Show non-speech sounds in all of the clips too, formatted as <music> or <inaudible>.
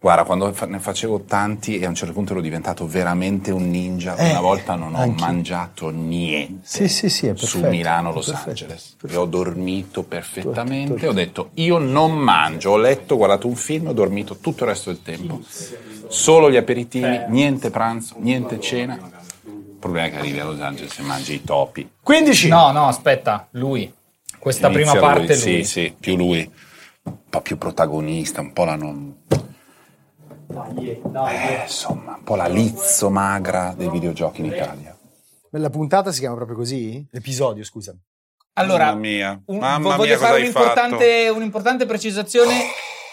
Guarda, quando ne facevo tanti e a un certo punto ero diventato veramente un ninja, Eh, una volta non ho anch'io. mangiato niente Sì, sì, sì, è su perfetto, Milano-Los perfetto, Angeles. perfetto. E ho dormito perfettamente, Perfetto. ho detto io non mangio, ho letto, ho guardato un film, ho dormito tutto il resto del tempo. Solo gli aperitivi, niente pranzo, niente cena. Il problema è che arrivi a Los Angeles e mangi i topi. 15. No, no, aspetta, lui. Questa Inizia prima parte lui, lui. Sì, sì, più lui. Un po' più protagonista, un po' la non... Eh, insomma, un po' la lizzo magra dei videogiochi in Italia. La puntata si chiama proprio così? L'episodio, scusa. Allora, Mamma mia, un- mamma voglio mia, cosa fare hai un'importante, un'importante precisazione.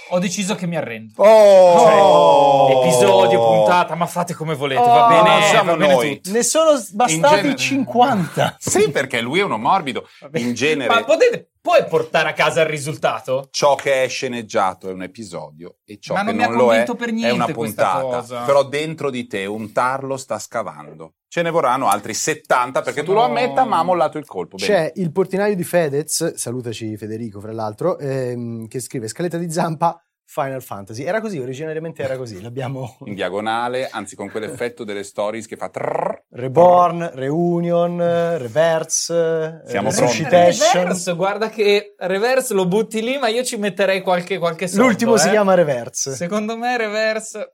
Ho deciso che mi arrendo. Oh! Episodio, puntata, ma fate come volete, va Oh, bene, non siamo va bene noi. tutto. Ne sono bastati genere- 50. Sì, perché lui è uno morbido. In genere, Ma potete, puoi portare a casa il risultato? ciò che è sceneggiato è un episodio e ciò Ma che non mi ha non lo è convinto per è una puntata. cosa. Però dentro di te un tarlo sta scavando. Ce ne vorranno altri 70 perché tu Sono- lo ammetta, ma ha mollato il colpo. Bene. C'è il portinaio di Fedez, salutaci Federico fra l'altro, ehm, che scrive scaletta di zampa Final Fantasy. Era così, originariamente era così. L'abbiamo In diagonale, anzi con quell'effetto delle stories che fa trrr, Reborn, Reunion, Reverse, Siamo eh, pronti. Resuscitation. Reverse, guarda che Reverse lo butti lì, ma io ci metterei qualche, qualche soldo. L'ultimo si eh. chiama Reverse. Secondo me Reverse...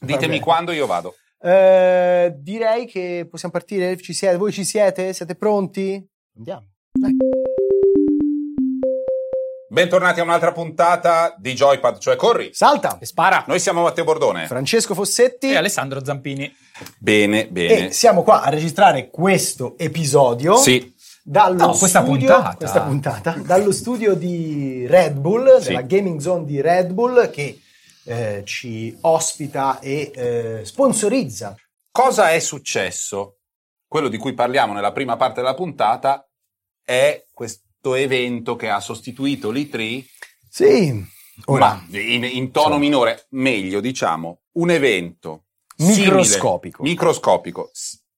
Ditemi quando io vado. Eh, direi che possiamo partire. Ci siete? Voi ci siete? Siete pronti? Andiamo. Bentornati a un'altra puntata di Joypad, cioè Corri. Salta! E spara. Noi siamo Matteo Bordone. Francesco Fossetti. E Alessandro Zampini. Bene, bene. E siamo qua a registrare questo episodio. Sì, Dallo No, questa studio, puntata. questa puntata, dallo studio di Red Bull, Sì. della Gaming Zone di Red Bull, che eh, ci ospita e eh, sponsorizza. cosa è successo? Quello di cui parliamo nella prima parte della puntata è questo evento che ha sostituito l'E3, Sì, ora, ma in, in tono Insomma. minore, meglio diciamo, un evento Microscopico. simile, microscopico,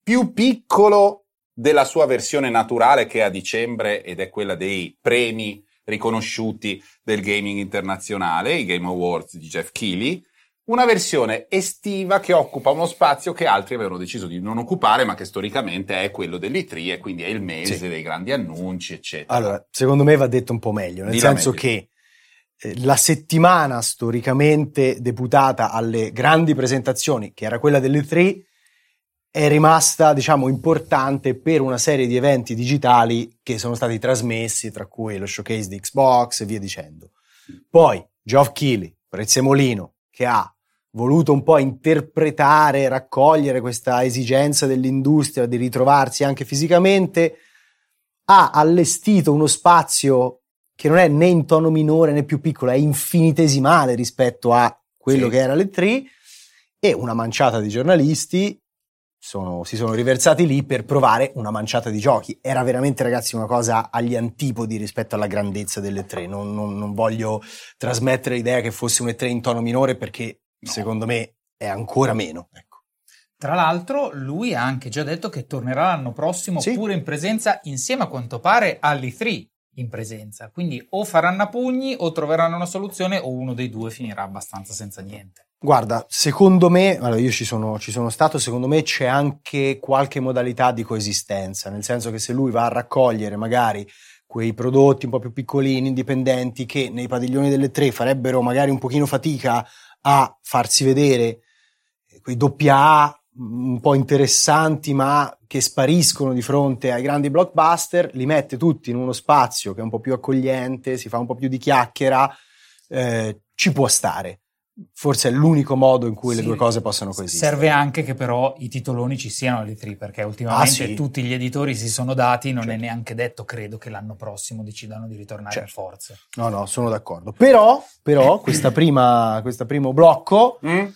più piccolo della sua versione naturale che è a dicembre ed è quella dei premi riconosciuti del gaming internazionale, i Game Awards di Jeff Keighley, una versione estiva che occupa uno spazio che altri avevano deciso di non occupare, ma che storicamente è quello dell'E3 e quindi è il mese Sì. dei grandi annunci, eccetera. allora, secondo me va detto un po' meglio, nel Dilla senso meglio. che eh, la settimana storicamente deputata alle grandi presentazioni, che era quella delle 3, è rimasta, diciamo, importante per una serie di eventi digitali che sono stati trasmessi, tra cui lo showcase di Xbox e via dicendo. Poi Geoff Keighley, Prezzemolino, che ha voluto un po' interpretare, raccogliere questa esigenza dell'industria di ritrovarsi anche fisicamente, ha allestito uno spazio che non è né in tono minore né più piccolo, è infinitesimale rispetto a quello Sì. che era le 3 e una manciata di giornalisti sono- si sono riversati lì per provare una manciata di giochi. Era veramente, ragazzi, una cosa agli antipodi rispetto alla grandezza delle tre. Non, non- non voglio trasmettere l'idea che fosse un E3 in tono minore perché secondo me è ancora meno. Ecco. Tra l'altro, lui ha anche già detto che tornerà l'anno prossimo Sì. pure in presenza, insieme a quanto pare all'E3 in presenza. Quindi o faranno a pugni o troveranno una soluzione o uno dei due finirà abbastanza senza niente. Guarda, secondo me, allora io ci sono, ci sono stato, secondo me c'è anche qualche modalità di coesistenza, nel senso che se lui va a raccogliere magari quei prodotti un po' più piccolini, indipendenti, che nei padiglioni delle tre farebbero magari un pochino fatica a farsi vedere, eh, quei doppia A mm, un po' interessanti ma che spariscono di fronte ai grandi blockbuster, li mette tutti in uno spazio che è un po' più accogliente, si fa un po' più di chiacchiera, eh, ci può stare. Forse è l'unico modo in cui le Sì. due cose possono coesistere. Serve anche che però i titoloni ci siano all'E3 perché ultimamente Ah, sì. tutti gli editori si sono dati, non è Certo. neanche detto, credo, che l'anno prossimo decidano di ritornare Certo. a forze. No, no, sono d'accordo. Però, però questa prima, questo primo blocco Mm?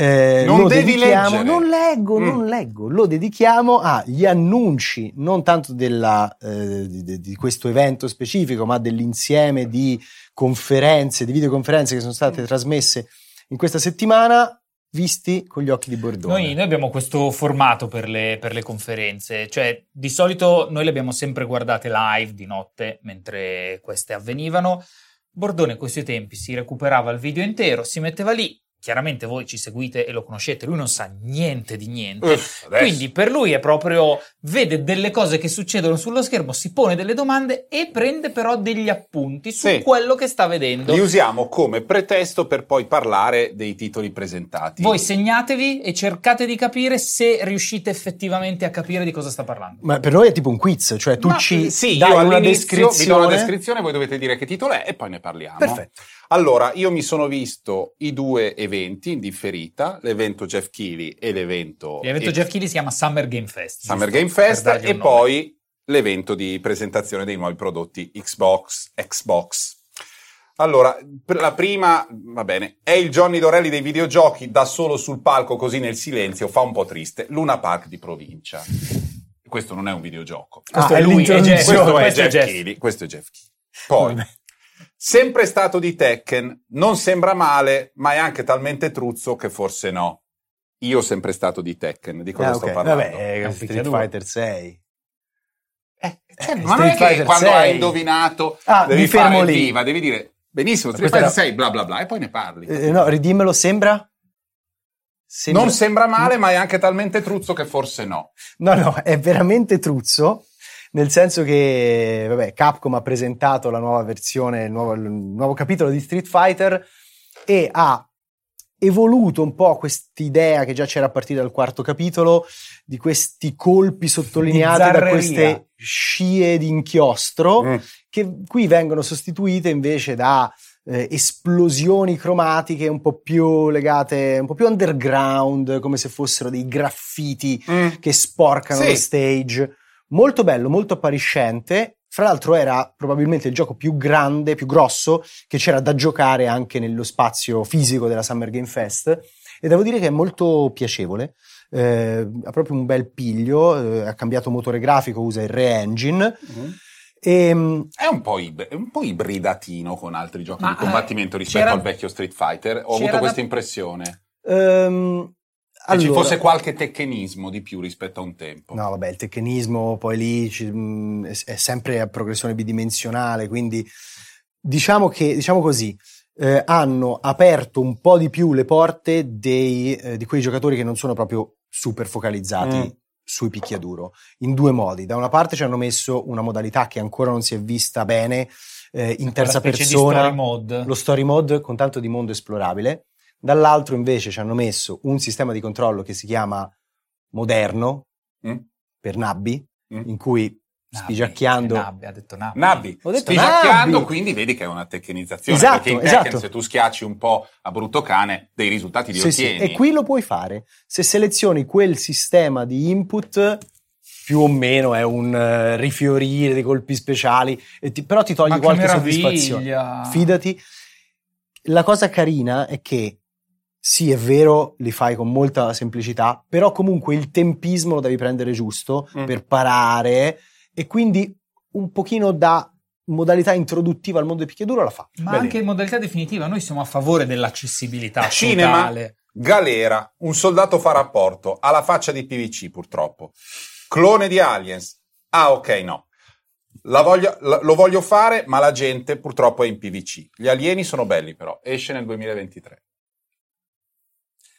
Eh, Non lo devi leggere. non leggo, Mm. non leggo, lo dedichiamo agli annunci, non tanto della, eh, di, di- questo evento specifico, ma dell'insieme di conferenze, di videoconferenze che sono Mm. state trasmesse in questa settimana, visti con gli occhi di Bordone. Noi, noi abbiamo questo formato per le, per le conferenze, cioè di solito noi le abbiamo sempre guardate live di notte mentre queste avvenivano. Bordone a questi tempi si recuperava il video intero, si metteva lì, chiaramente voi ci seguite e lo conoscete, lui non sa niente di niente. Uff. Quindi per lui è proprio vede delle cose che succedono sullo schermo, si pone delle domande e prende però degli appunti su Sì. quello che sta vedendo. Li usiamo come pretesto per poi parlare dei titoli presentati. Voi segnatevi e cercate di capire se riuscite effettivamente a capire di cosa sta parlando. Ma per noi è tipo un quiz, cioè tu Ma, ci sì, dai io una all'inizio vi do descrizione. una descrizione, voi dovete dire che titolo è e poi ne parliamo. Perfetto. Allora, io mi sono visto i due eventi in differita, l'evento Jeff Keighley e l'evento, L'evento e- Jeff Keighley si chiama Summer Game Fest. Summer? Game Fest e poi l'evento di presentazione dei nuovi prodotti Xbox, Xbox. Allora, per la prima, va bene, è il Johnny Dorelli dei videogiochi, da solo sul palco così nel silenzio, fa un po' triste. Luna Park di provincia. Questo non è un videogioco. Questo Ah, è è lui, è Jeff. Questo è questo è Jeff Jeff. Keighley. Questo è Jeff Keighley. Poi. Sempre stato di Tekken, non sembra male, ma è anche talmente truzzo che forse no. Io sempre stato di Tekken, di cosa Ah, sto ok. parlando? Vabbè, è È un Street. Fighter 6. Eh, cioè, Eh, ma non è che quando 6. hai indovinato Ah, devi fare il lì. viva, devi dire benissimo, Street Fighter era- 6, bla bla bla, e poi ne parli. Eh, no, ridimmelo, sembra? Sembra- Non sembra male, ma è anche talmente truzzo che forse no. No, no, è veramente truzzo, nel senso che, vabbè, Capcom ha presentato la nuova versione, il nuovo, il nuovo capitolo di Street Fighter e ha evoluto un po' quest'idea che già c'era a partire dal quarto capitolo di questi colpi sottolineati da queste scie di inchiostro Mm. che qui vengono sostituite invece da eh, esplosioni cromatiche un po' più legate, un po' più underground, come se fossero dei graffiti che sporcano Sì. lo stage. Molto bello, molto appariscente. Fra l'altro era probabilmente il gioco più grande, più grosso che c'era da giocare anche nello spazio fisico della Summer Game Fest e devo dire che è molto piacevole. Eh, ha proprio un bel piglio, eh, ha cambiato motore grafico, usa il Re-Engine. Mm. E, mm, È un, po ib- è un po' ibridatino con altri giochi di combattimento eh, rispetto al vecchio Street Fighter. Ho avuto da- questa impressione. ehm, Che ci allora- fosse qualche tecchenismo di più rispetto a un tempo. No, vabbè, il tecnicismo poi lì ci- mh, è, è sempre a progressione bidimensionale, quindi diciamo che, diciamo così, eh, hanno aperto un po' di più le porte dei, eh, di quei giocatori che non sono proprio super focalizzati Mm. sui picchiaduro, in due modi. Da una parte ci hanno messo una modalità che ancora non si è vista bene eh, in terza persona story mode. lo story mode con tanto di mondo esplorabile. Dall'altro invece ci hanno messo un sistema di controllo che si chiama moderno Mm? per nabbi, Mm. in cui cioè, Nabbi, ha detto Nabbi. Nabbi, Ho detto spigacchiando, Nabbi. quindi vedi che è una tecnicizzazione. Esatto, perché in Tekken, esatto. se tu schiacci un po' a brutto cane, dei risultati li Sì, sì, ottieni. E qui lo puoi fare. Se selezioni quel sistema di input, più o meno è un eh, rifiorire dei colpi speciali, e ti- però ti togli qualche meraviglia! soddisfazione. Fidati. La cosa carina è che sì, è vero, li fai con molta semplicità, però comunque il tempismo lo devi prendere giusto Mm. per parare e quindi un pochino da modalità introduttiva al mondo del picchiaduro la fa. Ma Bene. anche in modalità definitiva, noi siamo a favore dell'accessibilità Cinema. totale. Galera, un soldato fa rapporto, ha la faccia di PVC purtroppo. Clone di Aliens. Ah, ok, no. La voglio- lo voglio fare, ma la gente purtroppo è in PVC. Gli alieni sono belli però. Esce nel 2023.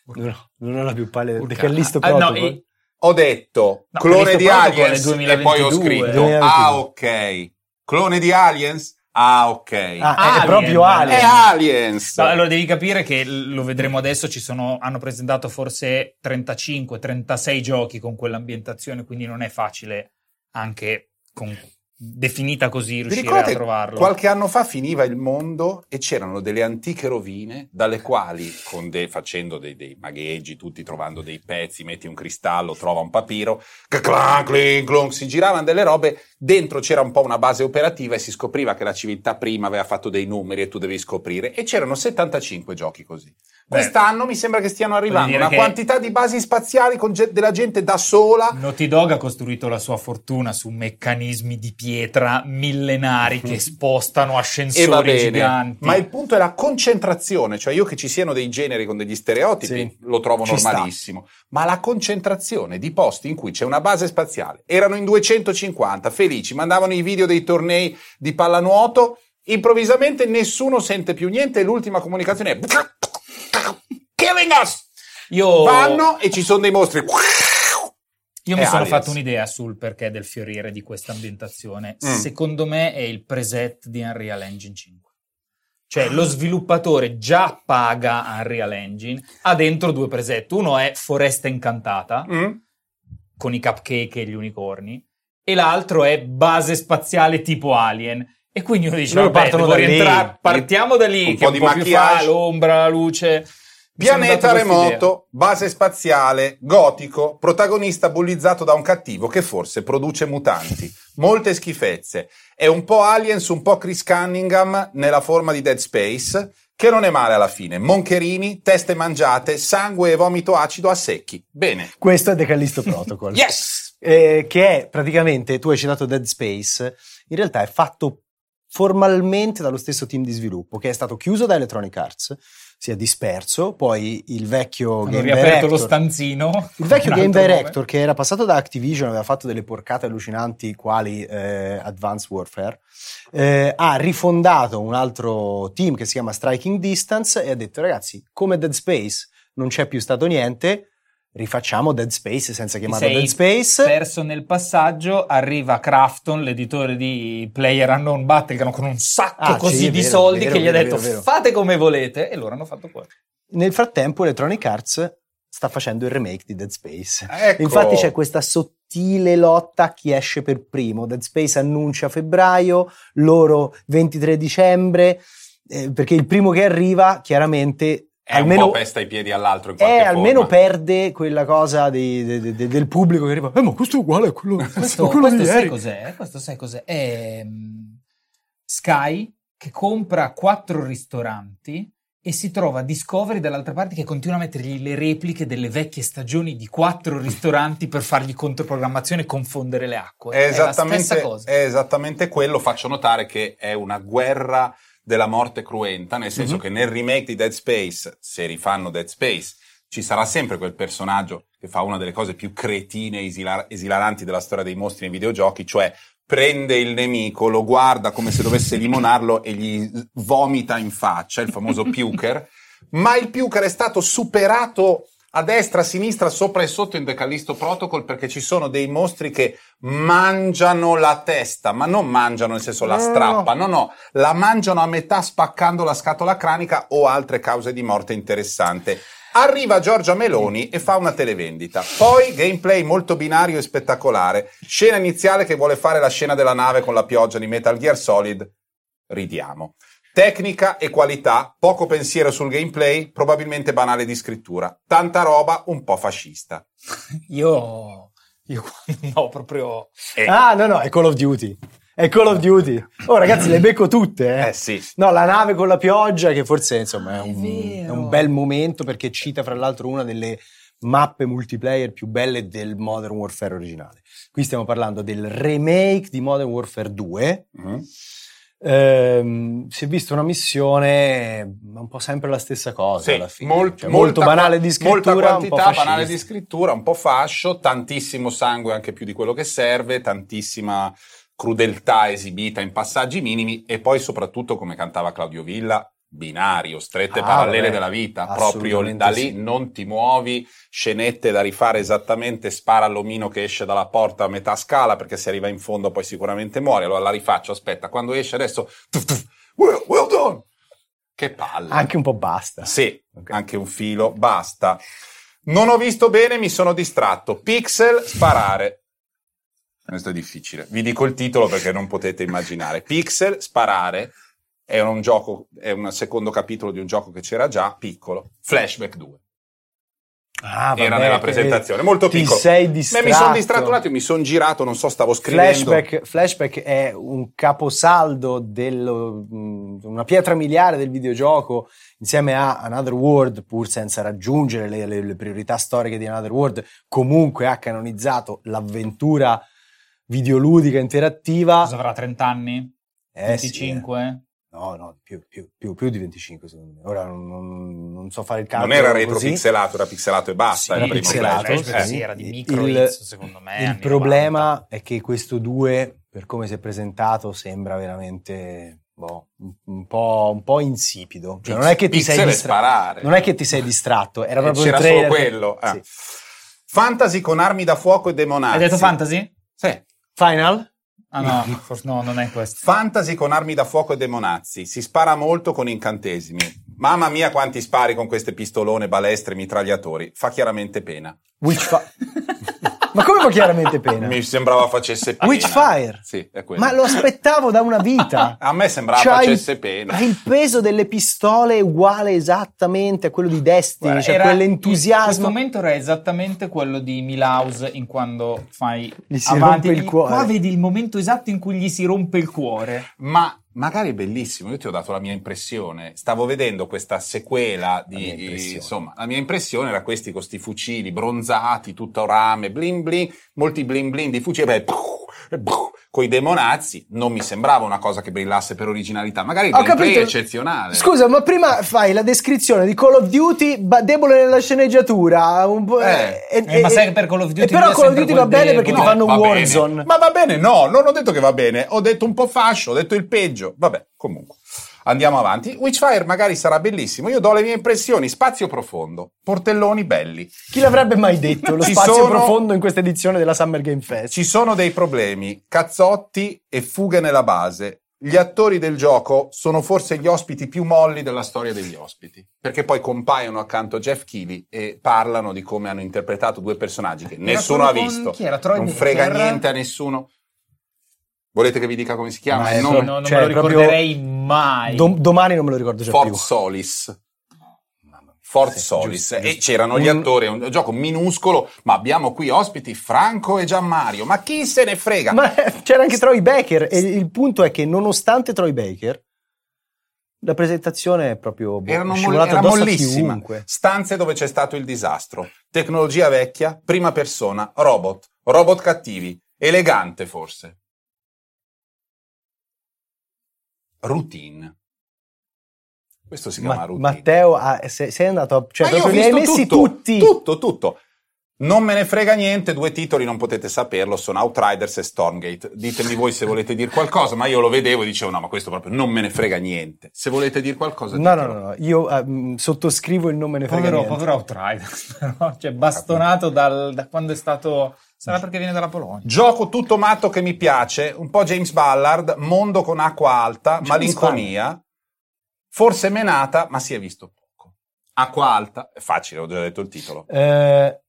Non ho, non ho la più pallida. The Callisto Ah, no, Protocol. e- Ho detto No, clone di Protocol è Aliens e 2022. poi ho scritto 2022. Ah, ok. Clone di Aliens? Ah, ok. Ah, è Alien. proprio Alien. È Aliens. No, allora devi capire che lo vedremo adesso, ci sono, hanno presentato forse 35-36 giochi con quell'ambientazione, quindi non è facile anche con- definita così riuscire a trovarlo. qualche anno fa finiva il mondo e c'erano delle antiche rovine dalle quali, de- facendo dei, dei magheggi, tutti trovando dei pezzi, metti un cristallo, trova un papiro, clink, clonk, si giravano delle robe, dentro c'era un po' una base operativa e si scopriva che la civiltà prima aveva fatto dei numeri e tu devi scoprire e c'erano 75 giochi così. Beh, Quest'anno mi sembra che stiano arrivando una quantità di basi spaziali con ge- della gente da sola Naughty Dog ha costruito la sua fortuna su meccanismi di pietra millenari che <laughs> spostano ascensori giganti. ma il punto è la concentrazione, cioè io che ci siano dei generi con degli stereotipi Sì, lo trovo ci sta. normalissimo, ma la concentrazione di posti in cui c'è una base spaziale, erano in 250, felici, mandavano i video dei tornei di pallanuoto Improvvisamente nessuno sente più niente e l'ultima comunicazione è Killing us! Io, Vanno e ci sono dei mostri. io mi È sono Aliens. fatto un'idea sul perché del fiorire di questa ambientazione. Mm. Secondo me è il preset di Unreal Engine 5. Cioè, lo sviluppatore già paga Unreal Engine, ha dentro due preset. Uno è Foresta Incantata, Mm? con i cupcake e gli unicorni, e l'altro è base spaziale tipo Alien. E quindi uno dice, vabbè, partono da lì. rientrare- partiamo da lì, Un che po' di un po' maquillage. fa, l'ombra, la luce. Pianeta remoto, base spaziale, gotico, protagonista bullizzato da un cattivo che forse produce mutanti. Molte schifezze. È un po' Aliens, un po' Chris Cunningham nella forma di Dead Space, che non è male alla fine. Moncherini, teste mangiate, sangue e vomito acido a secchi. Bene. Questo è The Callisto Protocol. Yes! Eh, che è praticamente, tu hai citato Dead Space, in realtà è fatto formalmente dallo stesso team di sviluppo, che è stato chiuso da Electronic Arts, si è disperso, poi il vecchio Hanno Game riaperto lo Director, stanzino. il vecchio <laughs> Game Director nome. che era passato da Activision, aveva fatto delle porcate allucinanti quali eh, Advanced Warfare, eh, ha rifondato un altro team che si chiama Striking Distance e ha detto ragazzi, come Dead Space non c'è più stato niente, rifacciamo Dead Space senza chiamarlo Dead Space. perso nel passaggio, arriva Crafton, l'editore di Player Unknown Battleground, con un sacco Ah, così sì, di vero, soldi vero, che gli ha vero, detto vero, vero. fate come volete e loro hanno fatto quello. Nel frattempo Electronic Arts sta facendo il remake di Dead Space. Ecco. Infatti c'è questa sottile lotta a chi esce per primo. Dead Space annuncia febbraio, loro 23 dicembre, eh, perché il primo che arriva chiaramente È un almeno po' pesta i piedi all'altro in qualche eh, forma. almeno perde quella cosa di- de- de- de- del pubblico che arriva. Eh, ma questo è uguale a quello, Questo, a quello questo di sai ieri. cos'è? Questo sai cos'è? È mm, Sky che compra quattro ristoranti e si trova Discovery dall'altra parte che continua a mettergli le repliche delle vecchie stagioni di quattro ristoranti per fargli controprogrammazione e confondere le acque. È È, la stessa esattamente, cosa. è esattamente quello. Faccio notare che è una guerra della morte cruenta, nel senso Mhm. che nel remake di Dead Space, se rifanno Dead Space, ci sarà sempre quel personaggio che fa una delle cose più cretine e esila- esilaranti della storia dei mostri nei videogiochi, cioè prende il nemico, lo guarda come se dovesse limonarlo e gli vomita in faccia, il famoso <laughs> puker, ma il puker è stato superato a destra, a sinistra, sopra e sotto in The Callisto Protocol perché ci sono dei mostri che mangiano la testa, ma non mangiano nel senso la no, strappa, no, no, la mangiano a metà spaccando la scatola cranica o altre cause di morte interessante. Arriva Giorgia Meloni e fa una televendita. Poi gameplay molto binario e spettacolare. Scena iniziale che vuole fare la scena della nave con la pioggia di Metal Gear Solid. Ridiamo. Tecnica e qualità, poco pensiero sul gameplay, probabilmente banale di scrittura. Tanta roba, un po' fascista. <laughs> Io, io <laughs> no, proprio... Eh, Ah, no, no, è Call of Duty. È Call of Duty. Oh, ragazzi, le becco tutte, eh. eh sì. No, la nave con la pioggia, che forse insomma è È un, vero. è un bel momento perché cita fra l'altro una delle mappe multiplayer più belle del Modern Warfare originale. Qui stiamo parlando del remake di Modern Warfare 2. Mhm. Ehm, si è vista una missione, un po' sempre la stessa cosa Sì, alla fine. molt- Cioè, molto banale di scrittura, molta un po' quantità, banale di scrittura, un po' fascio, tantissimo sangue anche più di quello che serve, tantissima crudeltà esibita in passaggi minimi e poi soprattutto come cantava Claudio Villa binario, strette Ah, parallele vabbè, della vita, proprio da lì sì. non ti muovi, scenette da rifare esattamente, spara all'omino che esce dalla porta a metà scala perché se arriva in fondo poi sicuramente muore, allora la rifaccio, aspetta, quando esce adesso, tuf, tuf, well, well done! Che palle! Anche un po' basta. Sì, Ok. anche un filo, basta. Non ho visto bene, mi sono distratto. Pixel, sparare. Questo è difficile. Vi dico il titolo perché non potete immaginare. Pixel, sparare. È un gioco, è un secondo capitolo di un gioco che c'era già, piccolo. Flashback 2. Ah, vabbè, Era nella presentazione, molto ti piccolo. sei Beh, distratto. mi sono distratto un attimo, mi sono girato, non so, stavo scrivendo. Flashback, Flashback è un caposaldo, dello- mh, una pietra miliare del videogioco insieme a Another World, pur senza raggiungere le, le- le priorità storiche di Another World, comunque ha canonizzato l'avventura videoludica interattiva. Cosa avrà 30 anni? Eh, sì, 25? eh. No, no, più, più- più- più di 25 secondo me. Ora non, non- non so fare il Non calcolo era così. retro-pixelato, era pixelato e basta. Sì, il era primo pixelato, Flashback. Flashback Eh. sì, era di Il- micro il- secondo me. Il problema 90. è che questo 2, per come si è presentato, sembra veramente boh, un, un po', un po' insipido. Cioè, non è che ti sei sparare. Non è che ti sei distratto, era Eh, proprio c'era il solo quello. ah. Sì. Fantasy con armi da fuoco e demonazzi. Hai detto fantasy? Sì. Final? Ah no, <laughs> forse no, non è questo. Fantasy con armi da fuoco e demonazzi. Si spara molto con incantesimi. Mamma mia quanti spari con queste pistolone, balestre, mitragliatori. Fa chiaramente pena. Witchfire. <laughs> Ma come fa chiaramente pena? Mi sembrava facesse pena. Witchfire. Sì, è quello. Ma lo aspettavo da una vita. <laughs> A me sembrava C'ha facesse pena. il peso delle pistole uguale esattamente a quello di Destiny, Guarda, cioè quell'entusiasmo. Questo momento era esattamente quello di Milhouse in quando fai Gli si avanti. rompe il cuore. Qua vedi il momento esatto in cui gli si rompe il cuore. Ma magari è bellissimo, io ti ho dato la mia impressione. Stavo vedendo questa sequela di, impressione. insomma, la mia impressione era questi con sti fucili bronzati, tutto rame, blin blin, molti blin blin di fucili, beh, con i demonazzi, non mi sembrava una cosa che brillasse per originalità, magari il gameplay è capito. eccezionale. Scusa, ma prima fai la descrizione di Call of Duty ba- debole nella sceneggiatura. Un po', Eh, eh, ma sai che per Call of Duty però Call of Duty va bene perché ti debole. fanno un va bene. Warzone. Ma va bene, no, non ho detto che va bene, ho detto un po' fascio, ho detto il peggio. Vabbè, comunque. Andiamo avanti. Witchfire magari sarà bellissimo. Io do le mie impressioni. Spazio profondo, portelloni belli. Chi l'avrebbe mai detto? Lo spazio sono- profondo in questa edizione della Summer Game Fest. Ci sono dei problemi, cazzotti e fughe nella base. Gli attori del gioco sono forse gli ospiti più molli della storia degli ospiti, perché poi compaiono accanto a Jeff Keighley e parlano di come hanno interpretato due personaggi che nessuno ha visto. chi era? Troy non frega niente a nessuno. Volete che vi dica come si chiama? Ma Il è nome? No, non Cioè, me lo proprio- ricorderei mai. Dom- domani non me lo ricordo già Fort più. Solis. Fort Sì, Solis. giusto, e giusto. c'erano gli attori, un gioco minuscolo, ma abbiamo qui ospiti Franco e Gianmario. Ma chi se ne frega? Ma eh, c'era anche Troy Baker e il punto è che nonostante Troy Baker la presentazione è proprio boh, Erano moll- era mollissima. Stanze dove c'è stato il disastro. Tecnologia vecchia, prima persona, robot, robot cattivi, elegante forse. Routine. Questo si chiama Ma- routine. Matteo, ah, sei, sei andato a... Cioè, Ma io ho proprio li hai visto messi tutto, tutti. Tutto, tutto. Non me ne frega niente, due titoli non potete saperlo, sono Outriders e Stormgate. Ditemi voi se volete dire qualcosa, ma io lo vedevo e dicevo no, ma questo proprio non me ne frega niente. Se volete dire qualcosa, No, no, ditelo. no, no, io mh, sottoscrivo il non me ne frega Povero, niente. povero Outriders, <laughs> però, cioè bastonato dal- da quando è stato... Sarà perché viene dalla Polonia. Gioco tutto matto che mi piace, un po' James Ballard, mondo con acqua alta, James malinconia, forse menata, ma si è visto poco. Acqua alta, è facile, ho già detto il titolo. Eh,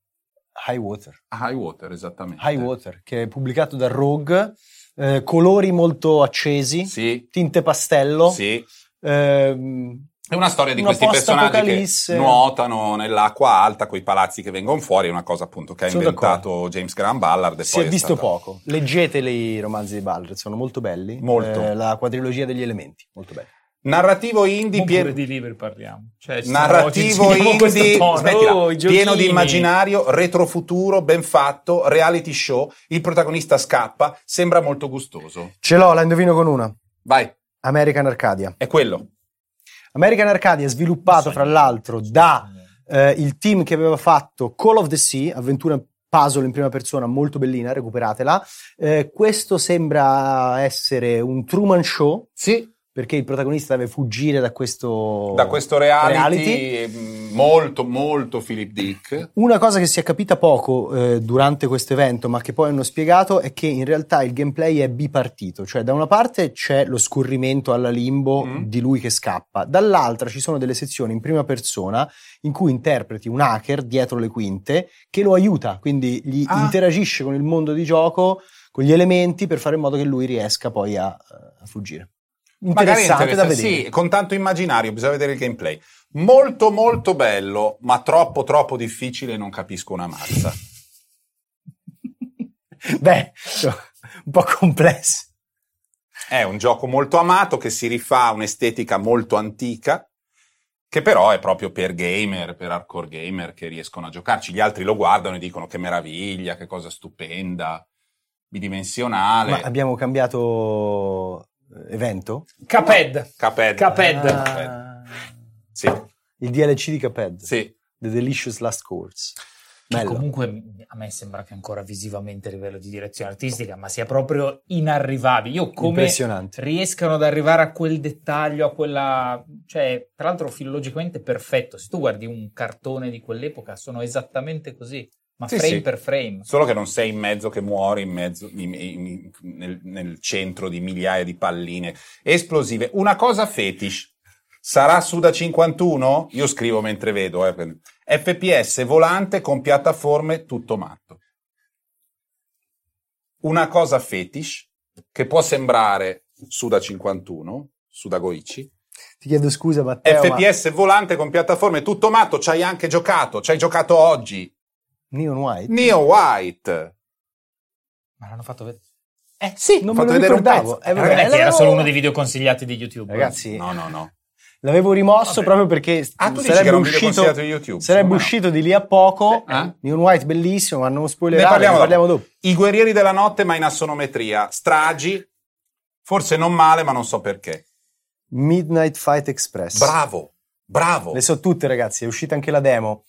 High Water. High Water, esattamente. High Water, che è pubblicato da Rogue, eh, colori molto accesi, Sì, tinte pastello. sì. ehm, È una storia di Una questi personaggi che nuotano nell'acqua alta con i palazzi che vengono fuori, è una cosa appunto che ha Sono inventato James Graham Ballard. E si poi è visto stata- poco. Leggeteli i romanzi di Ballard, sono molto belli. Molto. Eh, la quadrilogia degli elementi, molto belli. Narrativo indie pieno, di libri parliamo. Cioè, ci narrativo indie tono. smettila, Oh, pieno di immaginario, retrofuturo, ben fatto, reality show, il protagonista scappa, sembra molto gustoso. Ce l'ho, la indovino con una. Vai, American Arcadia. è quello. American Arcadia è sviluppato fra l'altro da eh, il team che aveva fatto Call of the Sea, avventura puzzle in prima persona molto bellina, recuperatela. Eh, questo sembra essere un Truman Show Sì, perché il protagonista deve fuggire da questo, da questo reality, reality. mm, molto molto Philip Dick. Una cosa che si è capita poco eh, durante questo evento, ma che poi hanno spiegato, è che in realtà il gameplay è bipartito, cioè da una parte c'è lo scorrimento alla limbo Mm. di lui che scappa, dall'altra ci sono delle sezioni in prima persona in cui interpreti un hacker dietro le quinte che lo aiuta, quindi gli Ah. interagisce con il mondo di gioco, con gli elementi per fare in modo che lui riesca poi a, a fuggire. Interessante da vedere. Sì, con tanto immaginario, bisogna vedere il gameplay. Molto molto bello, ma troppo troppo difficile, non capisco una mazza. <laughs> Beh, un po' complesso. È un gioco molto amato che si rifà a un'estetica molto antica, che però è proprio per gamer, per hardcore gamer che riescono a giocarci. Gli altri lo guardano e dicono che meraviglia, che cosa stupenda, bidimensionale. Ma abbiamo cambiato evento? Cuphead. Cuphead. Cuphead. Ah. Sì, Il DLC di Cuphead, sì. The Delicious Last Course. Che Bello. comunque a me sembra che ancora visivamente a livello di direzione artistica, ma sia proprio inarrivabile. Io come Impressionante. riescano ad arrivare a quel dettaglio, a quella... cioè, tra l'altro filologicamente perfetto. Se tu guardi un cartone di quell'epoca, sono esattamente così, ma Sì, frame sì. per frame. Solo che non sei in mezzo che muori in mezzo, in- in- nel, nel centro di migliaia di palline esplosive. Una cosa fetish. Sarà su da 51? Io scrivo mentre vedo. eh, FPS volante con piattaforme tutto matto. Una cosa fetish che può sembrare su da 51, su da Goici. Ti chiedo scusa, Matteo. ma FPS volante con piattaforme tutto matto, ci hai anche giocato, ci hai giocato oggi. Neon White? Neo White. Ma l'hanno fatto vedere. Eh sì, Non me lo ricordavo. Eh, vabbè, che era solo uno dei video consigliati di YouTube. Ragazzi, No, no, no. l'avevo rimosso Vabbè. proprio perché Ah, tu dici sarebbe che era un video uscito, consigliato di YouTube? sarebbe uscito di lì a poco. Eh? Neon White bellissimo, ma non Ne spoilerare, parliamo, ne parliamo dopo. dopo. I guerrieri della notte, ma in assonometria. Stragi, forse non male, ma non so perché. Midnight Fight Express. Bravo, bravo. Le so tutte, ragazzi, è uscita anche la demo.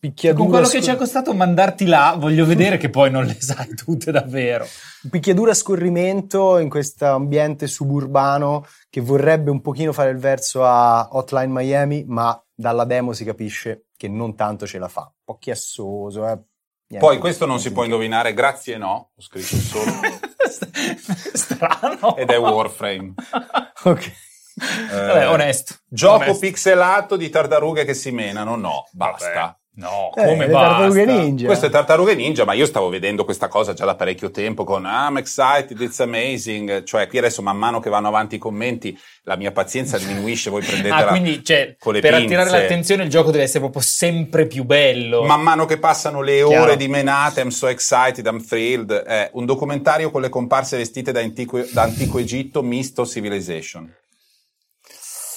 Picchiadura, Con quello che scor- ci è costato mandarti là, voglio vedere che poi non le <laughs> sai tutte davvero. picchiadura a scorrimento in questo ambiente suburbano che vorrebbe un pochino fare il verso a Hotline Miami, ma dalla demo si capisce che non tanto ce la fa. Un po' chiassoso, eh. Niente. Poi questo non si può indovinare, grazie no, ho scritto solo, <laughs> Strano. ed è Warframe. <laughs> Ok. Eh, Vabbè, onesto. Gioco Onesto. pixelato di tartarughe che si menano, no, basta. Vabbè. No, Eh, come tartarughe ninja. Questo è Tartarughe Ninja, ma io stavo vedendo questa cosa già da parecchio tempo con I'm excited, it's amazing. Cioè, qui adesso man mano che vanno avanti i commenti, la mia pazienza diminuisce, voi prendetela. <laughs> Ah, quindi cioè, con le per pinze. attirare l'attenzione il gioco deve essere proprio sempre più bello. Man mano che passano le Chiaro. ore di menate, I'm so excited, I'm thrilled. È un documentario con le comparse vestite da antico, da antico Egitto, misto civilization.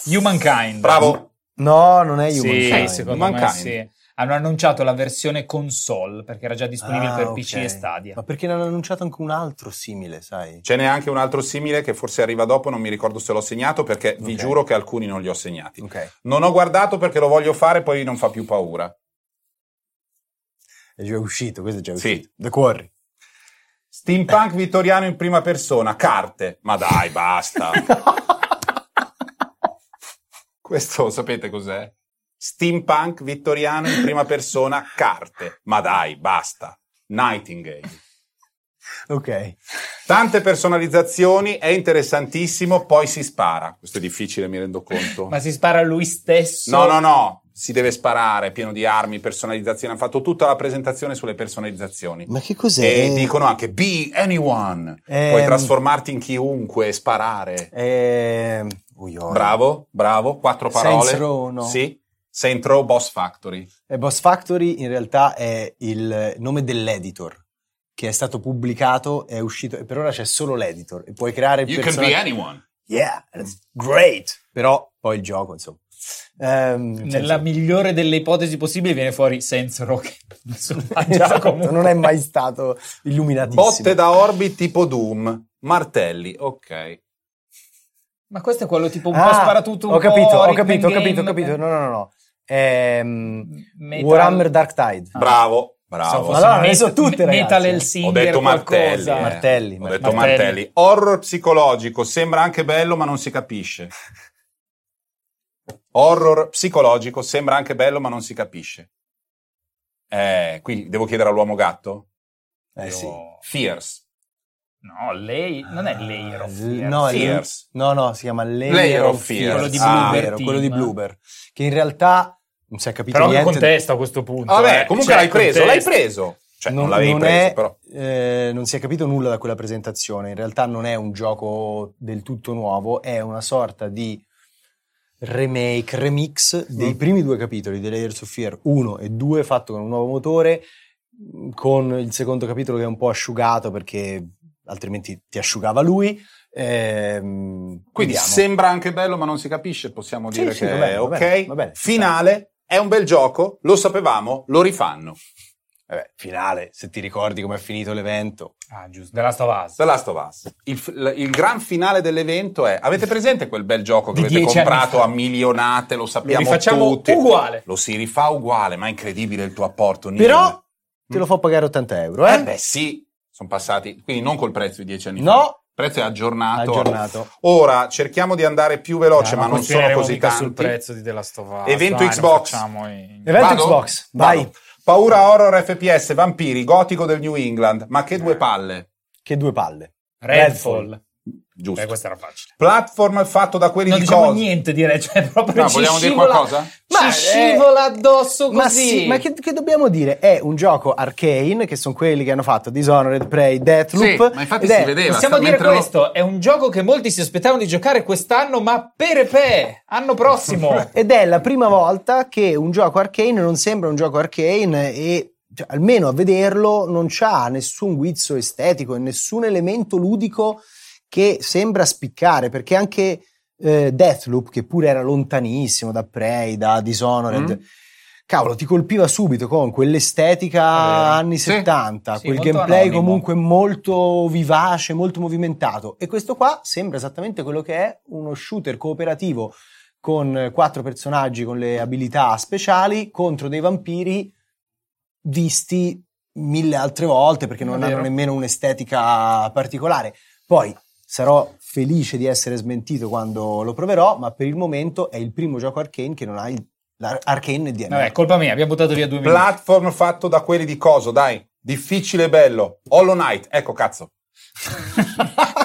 Humankind. Bravo. No, non è Sì, Humankind. secondo me Humankind. sì. Hanno annunciato la versione console perché era già disponibile Ah, per ok. PC e Stadia. Ma perché ne hanno annunciato anche un altro simile, sai? Ce n'è anche un altro simile che forse arriva dopo, non mi ricordo se l'ho segnato perché vi Ok. giuro che alcuni non li ho segnati. Ok. Non ho guardato perché lo voglio fare, poi non fa più paura. È già uscito, questo è già Sì. uscito. The Quarry. Steampunk vittoriano in prima persona, carte. Ma dai, basta. <laughs> Questo sapete cos'è? Steampunk vittoriano in prima persona, carte. Ma dai, basta. Nightingale. ok. Tante personalizzazioni, è interessantissimo, poi si spara. Questo è difficile, mi rendo conto. Ma si spara lui stesso. No, no, no, si deve sparare, è pieno di armi, personalizzazioni. Hanno fatto tutta la presentazione sulle personalizzazioni. Ma che cos'è? E dicono anche be anyone. Ehm. Puoi trasformarti in chiunque sparare. Eh, oi. Bravo, bravo, quattro parole. Saints Row, no? Sì. Saint Row Boss Factory. E Boss Factory in realtà è il nome dell'editor che è stato pubblicato, è uscito e per ora c'è solo l'editor e puoi creare You can be anyone. Yeah, that's great. Però poi il gioco, insomma. Ehm, Nella senza- migliore delle ipotesi possibili viene fuori insomma, <laughs> già Esatto, non è mai stato illuminatissimo. Botte da orbi tipo Doom. Martelli, ok. Ma questo è quello tipo un po' Ah, sparatutto un ho capito, po' ho Rhythm capito, ho capito, ho capito. No, no, no, no. Ehm, Metal- Warhammer Dark Tide. Ah. Bravo, bravo. fosse Madonna, Met- le so tutte, Metal ragazzi. Ho detto Martelli. eh. Martelli, Ho detto Martelli. Martelli. Horror psicologico, sembra anche bello, ma non si capisce. <laughs> Horror psicologico, sembra anche bello, ma non si capisce. Eh, qui devo chiedere all'uomo gatto? Eh sì. Fierce. No, lei non è Layer of L- Fear. No, Fears. no, no, si chiama Layer, Layer of of Fear. Fear. Quello di Ah, Bloober vero, quello di. Bloober. Che in realtà non si è capito Però niente. contesta a questo punto. Vabbè, eh. comunque Cioè, l'hai preso, contesta. l'hai preso. Cioè, non, non, l'avevi non preso, è, però. eh, non si è capito nulla da quella presentazione. In realtà non è un gioco del tutto nuovo, è una sorta di remake, remix dei Mm. primi due capitoli di Layers of Fear 1 e 2 fatto con un nuovo motore, con il secondo capitolo che è un po' asciugato perché altrimenti ti asciugava lui. Ehm, Quindi vediamo. sembra anche bello, ma non si capisce. Possiamo Sì, dire sì, che va bene, è va ok. bene, va bene, Finale, è un bel gioco, lo sapevamo, lo rifanno. Vabbè, finale, se ti ricordi come è finito l'evento. Ah, giusto. The Last of Us. The Last of Us. Il, il gran finale dell'evento è: avete presente quel bel gioco che Di avete comprato a milionate? Lo Lo sappiamo rifacciamo tutti. uguale. Lo si rifà uguale, ma è incredibile il tuo apporto. Neil. Però te lo fa pagare 80 euro, eh? Eh beh sì, sono passati, quindi non col prezzo di dieci anni fa. no, Il prezzo è aggiornato. aggiornato. Ora cerchiamo di andare più veloce, Dai, ma non sono così tanti. sul prezzo di The Last of Us. Evento dai, Xbox. facciamo i- Evento Vado? Xbox, vai. Vado. Paura horror FPS, vampiri, gotico del New England, ma che due palle. Che due palle. Redfall. Giusto. Beh, questo era facile. Platform fatto da quelli Non di diciamo cosa? niente direi, cioè proprio No, ci vogliamo dire scivola- qualcosa? Ma ci eh, scivola addosso così. Ma sì, ma che, che dobbiamo dire? È un gioco arcane, che sono quelli che hanno fatto Dishonored, Prey, Deathloop. Sì, ma infatti si è- vedeva. Possiamo dire mentre lo- questo, è un gioco che molti si aspettavano di giocare quest'anno, ma per e pe, anno prossimo. <laughs> Ed è la prima volta che un gioco arcane non sembra un gioco arcane e cioè, almeno a vederlo non c'ha nessun guizzo estetico e nessun elemento ludico che sembra spiccare, perché anche eh, Deathloop, che pure era lontanissimo da Prey, da Dishonored, Mm. cavolo, ti colpiva subito con quell'estetica vero. anni Sì. 70, Sì, quel gameplay anonimo. comunque molto vivace, molto movimentato. E questo qua sembra esattamente quello che è uno shooter cooperativo con eh, quattro personaggi con le abilità speciali contro dei vampiri visti mille altre volte perché non hanno nemmeno un'estetica particolare. Poi sarò felice di essere smentito quando lo proverò, ma per il momento è il primo gioco arcane che non ha il, l'arcane DNA. Vabbè, colpa mia, abbiamo buttato via due minuti. Platform fatto da quelli di coso, dai. Difficile e bello. Hollow Knight, ecco cazzo. <laughs>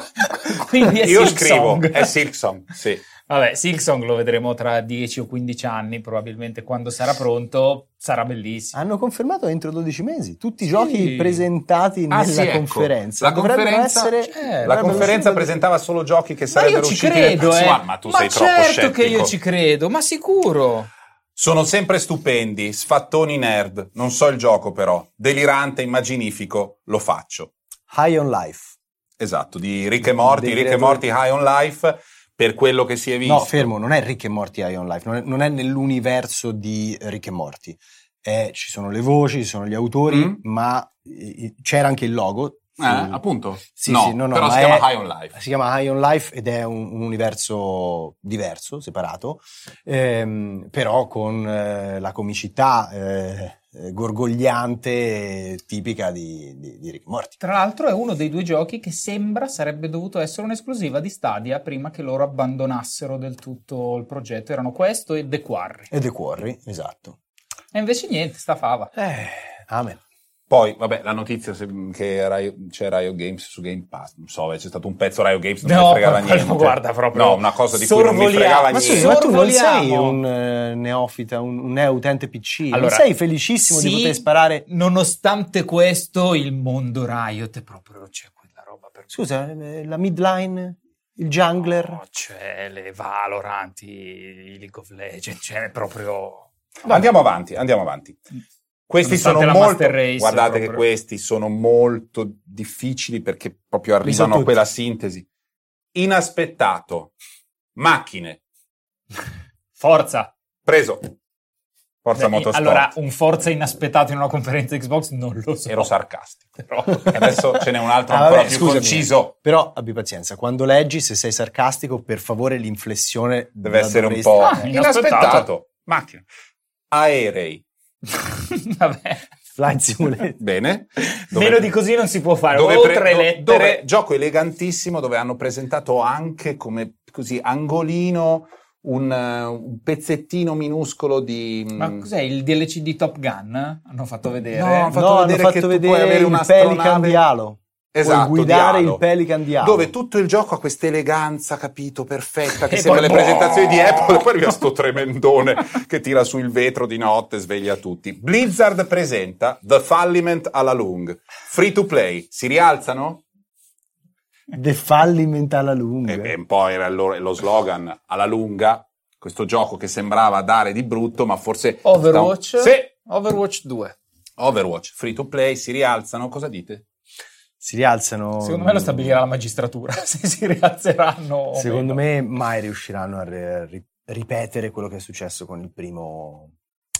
<laughs> Quindi è Io Silk scrivo, Song. è Silksong, sì. Vabbè, Silksong lo vedremo tra 10 o 15 anni, probabilmente quando sarà pronto sarà bellissimo. Hanno confermato entro 12 mesi tutti i Sì. giochi presentati Ah, nella sì, ecco. conferenza. La Dovrebbero conferenza- essere- Cioè, La conferenza presentava solo giochi che Ma sarebbero io ci usciti credo, eh. Ma tu sei troppo certo scettico. che io ci credo, ma sicuro. Sono sempre stupendi, sfattoni nerd. Non so il gioco però. Delirante, immaginifico, lo faccio. High on Life. Esatto, di Rick e Morty, Rick e Morty High on Life, per quello che si è visto. No, fermo, non è Rick e Morty High on Life, non è, non è nell'universo di Rick e Morty. È- ci sono le voci, ci sono gli autori, Mm. ma eh, c'era anche il logo. Eh, appunto. Sì, no, sì, no, no, però si chiama è- High on Life. Si chiama High on Life ed è un, un universo diverso, separato, ehm, però con eh, la comicità eh, eh, gorgogliante eh, tipica di, di, di Rick Morty. Tra l'altro è uno dei due giochi che sembra sarebbe dovuto essere un'esclusiva di Stadia prima che loro abbandonassero del tutto il progetto. Erano questo e The Quarry. E The Quarry, esatto. E invece niente, sta fava. Eh, amen. Poi, vabbè, la notizia che Riot- c'è Riot Games su Game Pass, non so, c'è stato un pezzo Riot Games, non No, mi fregava <laughs> niente. guarda proprio- No, una cosa di cui non mi fregava Ma, niente. scusi, ma tu non sei un eh, neofita, un, un utente PC, non Allora, sei felicissimo di sì, poter sparare... Nonostante questo, il mondo Riot è proprio c'è quella roba per Scusa, eh, la midline, il jungler... No, c'è le Valorant, i League of Legends, c'è proprio Andiamo avanti, andiamo avanti. Questi sono molto, Race, guardate che proprio. questi sono molto difficili perché proprio arrivano a quella sintesi. Inaspettato. Macchine. forza. Preso. Forza Beh, Motorsport. Allora, un forza inaspettato in una conferenza Xbox non lo so. Ero sarcastico. <laughs> Però- adesso ce n'è un altro Ah, ancora vabbè, più scusami. conciso. Però abbi pazienza, quando leggi, se sei sarcastico, per favore l'inflessione Deve essere un dovresti- po' Ah, inaspettato. inaspettato. Macchina. Aerei. <laughs> Vabbè. Flight Simulator. Bene. Dove- Meno di così non si può fare. dove pre- tre lettere. dove- gioco elegantissimo dove hanno presentato anche come così angolino un, un pezzettino minuscolo di Ma cos'è il DLC di Top Gun? Hanno fatto vedere. No, hanno fatto no, hanno vedere fatto che tu vedere puoi avere un'astronave- Pelican di Halo. Esatto, guidare di Halo, il Pelican di Halo. dove tutto il gioco ha questa eleganza, capito, perfetta, che <laughs> sembra poi- le presentazioni di Apple, e poi arriva sto tremendone che tira su il vetro di notte e sveglia tutti. Blizzard presenta The Falliment alla Lung. Free to play, si rialzano? The Falliment alla lunga. E, e un po' era loro- lo slogan alla lunga, questo gioco che sembrava dare di brutto, ma forse... Overwatch? Sì, Overwatch 2. Overwatch, free to play, si rialzano, cosa dite? Si rialzano... Secondo me lo stabilirà la magistratura, <laughs> se si rialzeranno. Secondo meno. me mai riusciranno a ri- ri- ripetere quello che è successo con il primo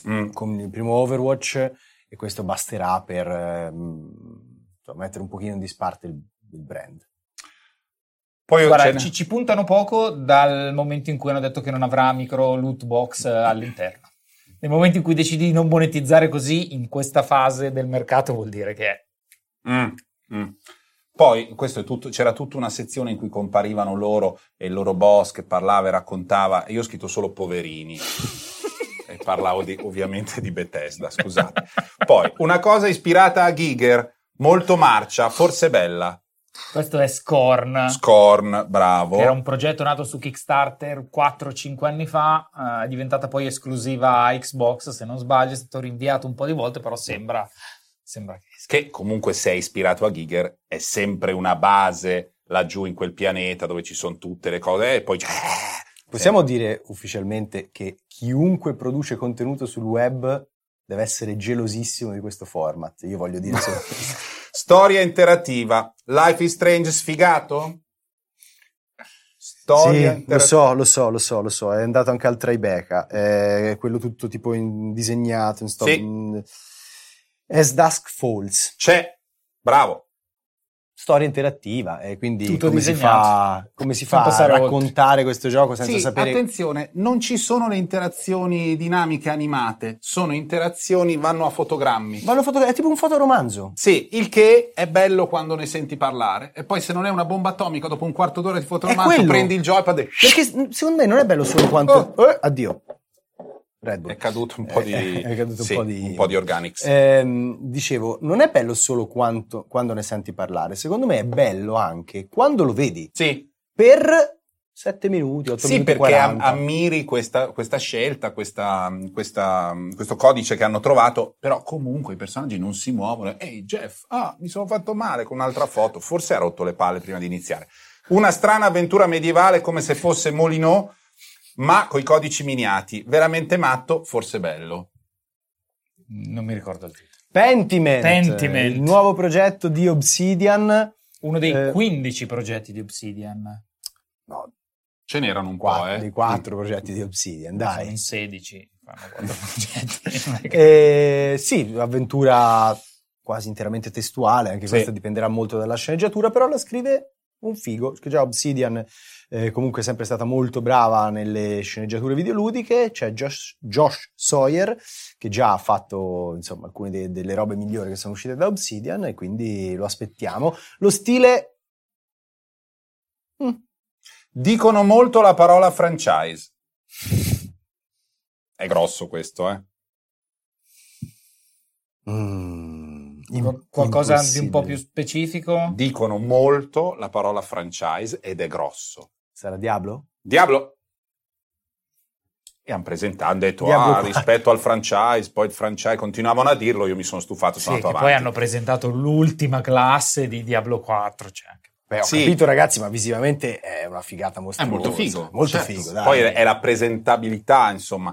Mm. con il primo Overwatch e questo basterà per insomma, mettere un pochino in disparte il, il brand. Poi Guarda, ci, ci puntano poco dal momento in cui hanno detto che non avrà micro loot box eh, all'interno. Nel momento in cui decidi di non monetizzare così, in questa fase del mercato vuol dire che. Mm, mm. Poi questo è tutto, c'era tutta una sezione in cui comparivano loro e il loro boss che parlava e raccontava. Io ho scritto solo poverini. e parlavo di- ovviamente di Bethesda, scusate. Poi, una cosa ispirata a Giger, molto marcia, forse bella. Questo è Scorn. Scorn, bravo. che era un progetto nato su Kickstarter 4-5 anni fa, eh, è diventata poi esclusiva a Xbox, se non sbaglio, è stato rinviato un po' di volte, però sembra, sembra che. Che comunque se è ispirato a Giger è sempre una base laggiù in quel pianeta dove ci sono tutte le cose e poi Possiamo dire ufficialmente che chiunque produce contenuto sul web deve essere gelosissimo di questo format. Io voglio dire solo <laughs> storia interattiva Life is Strange sfigato? Storia Sì, lo so, lo so, lo so, lo so, è andato anche al Tribeca, è quello tutto tipo in- disegnato, in stop, Sì. in- As Dusk Falls, C'è, bravo. storia interattiva, e quindi Tutto come si, disegnato. fa, come si fa a passare oltre. raccontare questo gioco senza Sì, sapere... attenzione, non ci sono le interazioni dinamiche animate, sono interazioni, vanno a fotogrammi. Vanno foto- è tipo un fotoromanzo. Sì, il che è bello quando ne senti parlare. E poi se non è una bomba atomica, dopo un quarto d'ora di fotoromanzo, prendi il joypad e... Perché secondo me non è bello solo quanto... Eh, addio. Red Bull. È caduto un po' di... È- è caduto un sì, po' di- un po' di organics. Ehm, dicevo, non è bello solo quanto- quando ne senti parlare, secondo me è bello anche quando lo vedi. Sì, Per 7 minuti, 8 Sì, minuti perché am- 40. ammiri questa, questa scelta, questa, questa- questo codice che hanno trovato, però comunque i personaggi non si muovono. Ehi Jeff, ah, mi sono fatto male con un'altra foto, forse ha rotto le palle prima di iniziare. Una strana avventura medievale come se fosse Molinò, ma coi codici miniati. Veramente matto, forse bello. Non mi ricordo il titolo. Pentiment, Pentiment. il nuovo progetto di Obsidian. Uno dei Eh. 15 progetti di Obsidian. No, Ce n'erano un quattro, po', eh. dei quattro progetti di Obsidian, Sono dai. in 16, fanno quattro <laughs> progetti. non è che- Eh, sì, avventura quasi interamente testuale, anche Sì. questa dipenderà molto dalla sceneggiatura, però la scrive un figo, che già Obsidian eh, comunque è sempre stata molto brava nelle sceneggiature videoludiche, c'è Josh, Josh Sawyer che già ha fatto insomma alcune de- delle robe migliori che sono uscite da Obsidian e quindi lo aspettiamo. Lo stile... Mm, Dicono molto la parola franchise. È grosso questo, eh. mm, Qual- Qualcosa di un po' più specifico? Dicono molto la parola franchise ed è grosso. Sarà Diablo? Diablo. E hanno presentato, hanno detto, Diablo ah, 4. rispetto al franchise, poi il franchise continuavano a dirlo, io mi sono stufato, sono Sì, che andato poi avanti. hanno presentato l'ultima classe di Diablo 4. Cioè anche- Beh, ho Sì. capito ragazzi, ma visivamente è una figata È mostruosa. molto figo. Molto certo. figo, dai. Poi è la presentabilità, insomma.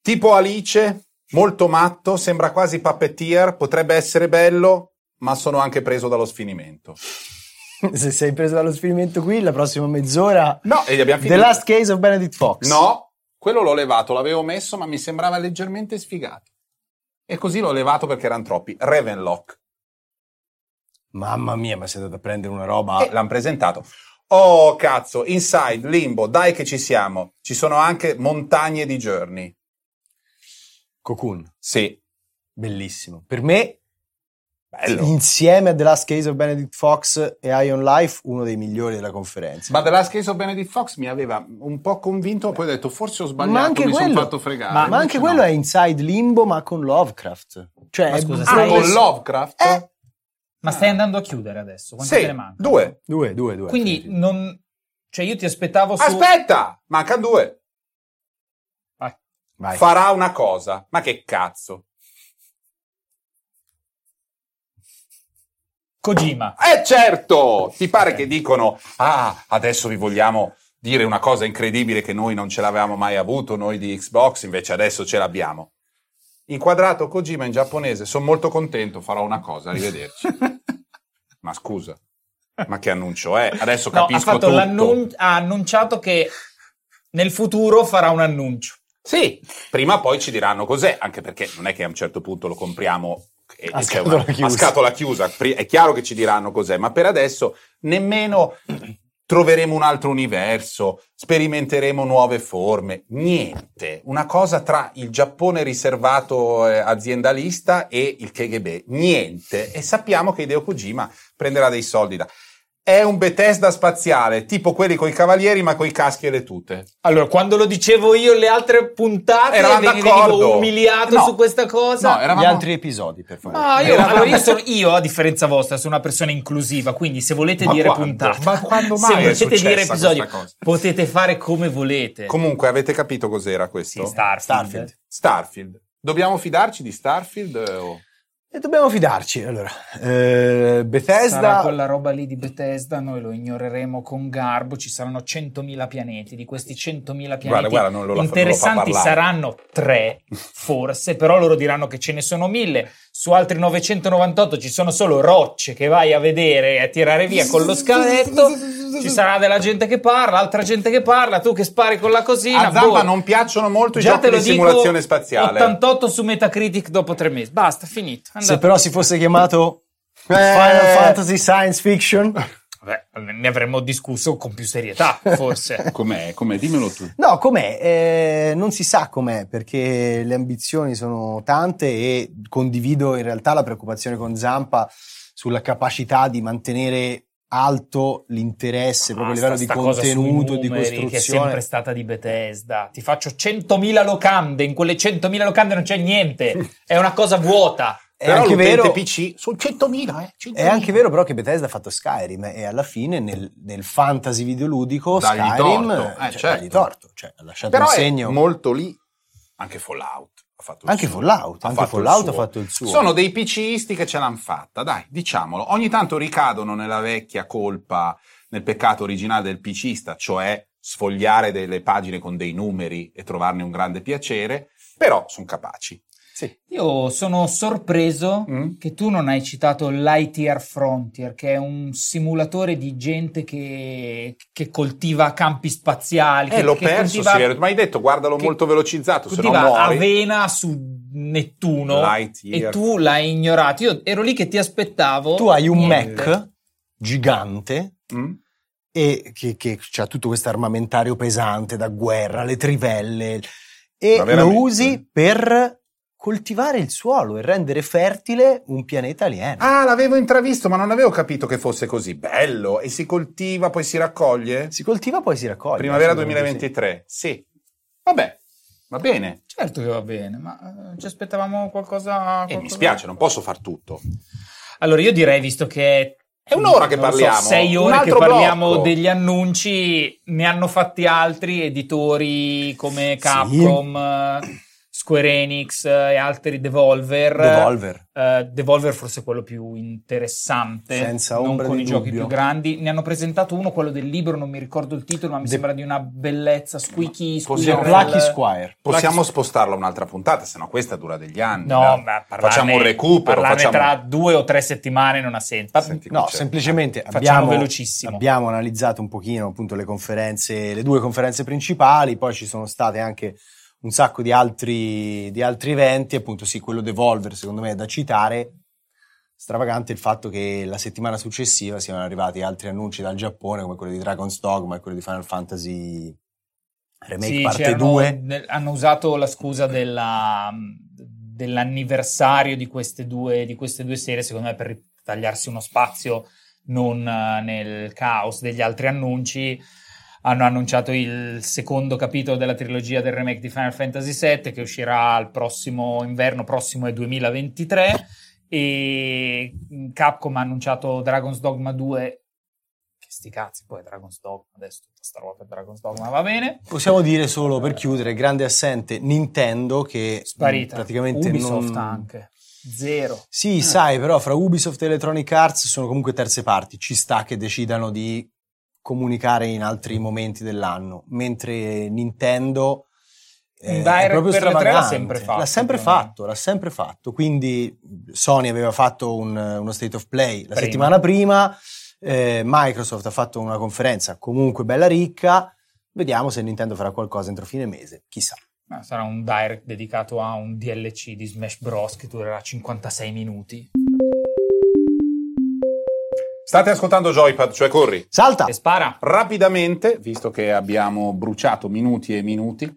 Tipo Alice, molto matto, sembra quasi puppeteer, potrebbe essere bello, ma sono anche preso dallo sfinimento. <laughs> Se sei preso dallo sfinimento qui, la prossima mezz'ora... No, e abbiamo The finito. Last Case of Benedict Fox. No, quello l'ho levato, l'avevo messo, ma mi sembrava leggermente sfigato. E così l'ho levato perché erano troppi. Ravenlock. Mamma mia, ma sei andato a prendere una roba... E l'hanno presentato. Oh, cazzo, Inside, Limbo, dai che ci siamo. Ci sono anche montagne di Journey. Cocoon. Sì, Bellissimo. Per me, bello. insieme a The Last Case of Benedict Fox e Ion Life, uno dei migliori della conferenza. Ma The Last Case of Benedict Fox mi aveva un po' convinto, poi ho detto forse ho sbagliato, Ma anche mi sono fatto fregare. Ma, ma anche no. quello è Inside Limbo, ma con Lovecraft. Cioè, Ma scusa, Ah, stai- con Lovecraft? Eh. Ma stai andando a chiudere adesso? Quanto Sì, te ne manca? due. Due, due, due. Quindi non... Cioè io ti aspettavo su... Aspetta, manca due. Vai. Vai. Farà una cosa. Ma che cazzo? Kojima. Eh certo! Ti pare che dicono, ah, adesso vi vogliamo dire una cosa incredibile che noi non ce l'avevamo mai avuto, noi di Xbox, invece adesso ce l'abbiamo. Inquadrato Kojima in giapponese, sono molto contento, farò una cosa, arrivederci. <laughs> ma scusa, ma che annuncio è? Adesso No, ha, capisco tutto. ha annunciato che nel futuro farà un annuncio. Sì, prima o poi ci diranno cos'è, anche perché non è che a un certo punto lo compriamo A scatola una- chiusa. a scatola chiusa. È chiaro che ci diranno cos'è, ma per adesso nemmeno troveremo un altro universo, sperimenteremo nuove forme. Niente. Una cosa tra il Giappone riservato eh, aziendalista e il KGB. Niente. E sappiamo che Hideo Kojima prenderà dei soldi da... È un Bethesda spaziale, tipo quelli coi cavalieri ma coi caschi e le tute. Allora, quando lo dicevo io le altre puntate, Eravamo venivo d'accordo. umiliato No. su questa cosa. No, eravamo... Gli altri episodi, per favore. No, io, Eravamo- allora io, sono, <laughs> io, a differenza vostra, sono una persona inclusiva, quindi se volete Ma dire quando? puntata, Ma quando <laughs> se mai è volete dire episodio, potete fare come volete. Comunque, avete capito cos'era questo? Sì, Starfield. Starfield. Starfield. Dobbiamo fidarci di Starfield? eh, o- E dobbiamo fidarci. Allora, eh, Bethesda... Sarà quella roba lì di Bethesda, noi lo ignoreremo con garbo, ci saranno 100.000 pianeti, di questi 100.000 pianeti Guarda, guarda, non lo- non lo interessanti saranno tre, forse, però loro diranno che ce ne sono mille, su altri 998 ci sono solo rocce che vai a vedere e a tirare via con lo scavetto, ci sarà della gente che parla, altra gente che parla, tu che spari con la cosina. A Zampa boh. non piacciono molto i Già giochi di dico, simulazione spaziale. 88 su Metacritic dopo tre mesi, basta, finito. Se Andate. però si fosse chiamato Eh. Final Fantasy Science Fiction... <laughs> Vabbè, ne avremmo discusso con più serietà, forse. <laughs> Com'è? Com'è? Dimmelo tu. No, com'è? Eh, non si sa com'è perché le ambizioni sono tante e condivido in realtà la preoccupazione con Zampa sulla capacità di mantenere alto l'interesse proprio a livello di sta cosa sui contenuto, di numeri, Che è costruzione. sempre stata di Bethesda. Ti faccio 100.000 locande, in quelle 100.000 locande non c'è niente, è una cosa vuota. È Però anche, l'utente vero, PC sono 100.000, eh? 100.000. è anche vero però che Bethesda ha fatto Skyrim e alla fine nel, nel fantasy videoludico Dagli Skyrim torto, eh, eh, cioè, certo. dagli torto, cioè, ha lasciato Però un è segno. molto lì. Anche Fallout ha fatto Anche suo. Fallout, Ha anche fatto Fallout ha fatto il suo. Sono dei PCisti che ce l'hanno fatta, dai, diciamolo. Ogni tanto ricadono nella vecchia colpa, nel peccato originale del PCista, cioè sfogliare delle pagine con dei numeri e trovarne un grande piacere, però sono capaci. Sì. Io sono sorpreso Mm? che tu non hai citato Lightyear Frontier, che è un simulatore di gente che, che coltiva campi spaziali. Eh, che, l'ho che perso, coltiva, ma hai detto guardalo molto velocizzato, se no muori. avena su Nettuno Lightyear. e tu l'hai ignorato. Io ero lì che ti aspettavo. Tu hai un niente. Mac gigante Mm? e che, che ha tutto questo armamentario pesante da guerra, le trivelle, e lo usi per coltivare il suolo e rendere fertile un pianeta alieno. Ah, l'avevo intravisto, ma non avevo capito che fosse così bello. E si coltiva, poi si raccoglie? Si coltiva, poi si raccoglie. Primavera assolutamente 2023, sì. Vabbè, va bene. Certo che va bene, ma eh, ci aspettavamo qualcosa. E mi qualcosa- spiace, non posso far tutto. Allora, io direi, visto che È un'ora che lo so, parliamo. sei un ore che altro parliamo blocco. degli annunci, ne hanno fatti altri editori come Capcom, eh, Square Enix eh, e altri Devolver. Devolver. Eh, Devolver forse è quello più interessante, Senza non ombra con di i giochi dubbio. più grandi. Ne hanno presentato uno, quello del libro, non mi ricordo il titolo, ma mi De- sembra di una bellezza. Squeaky, Squirrel. Lucky Squire. Possiamo spostarla un'altra puntata, se no questa dura degli anni. No, dai. ma parlarne- facciamo un recupero. Parlarne Facciamo... tra due o tre settimane non ha senso. Senti, No, c'è- semplicemente Facciamo abbiamo, velocissimo. abbiamo analizzato un pochino appunto le conferenze, le due conferenze principali, poi ci sono state anche un sacco di altri, di altri eventi, appunto sì, quello Devolver secondo me è da citare, stravagante il fatto che la settimana successiva siano arrivati altri annunci dal Giappone come quello di Dragon's Dogma e quello di Final Fantasy Remake Sì, parte c'erano- 2. ne- hanno usato la scusa della- dell'anniversario di queste, due, di queste due serie, secondo me, per ritagliarsi uno spazio non eh, nel caos degli altri annunci. Hanno annunciato il secondo capitolo della trilogia del remake di Final Fantasy VII che uscirà il prossimo inverno, prossimo è 2023 e Capcom ha annunciato Dragon's Dogma 2 che sti cazzi poi Dragon's Dogma adesso tutta sta roba per Dragon's Dogma va bene. Possiamo dire solo per chiudere, grande assente Nintendo che sparita. praticamente Ubisoft non... anche. Zero. Sì, sai, però fra Ubisoft e Electronic Arts sono comunque terze parti, ci sta che decidano di comunicare in altri momenti dell'anno, mentre Nintendo eh, è proprio per l'ha sempre fatto, L'ha sempre fatto, l'ha sempre fatto. Quindi Sony aveva fatto un- uno state of play la Prima. settimana prima, eh, Microsoft ha fatto una conferenza comunque bella ricca. Vediamo se Nintendo farà qualcosa entro fine mese, chissà. Ah, sarà un direct dedicato a un DLC di Smash Bros che durerà 56 minuti State ascoltando Joypad, cioè corri. Salta! E spara. Rapidamente, visto che abbiamo bruciato minuti e minuti,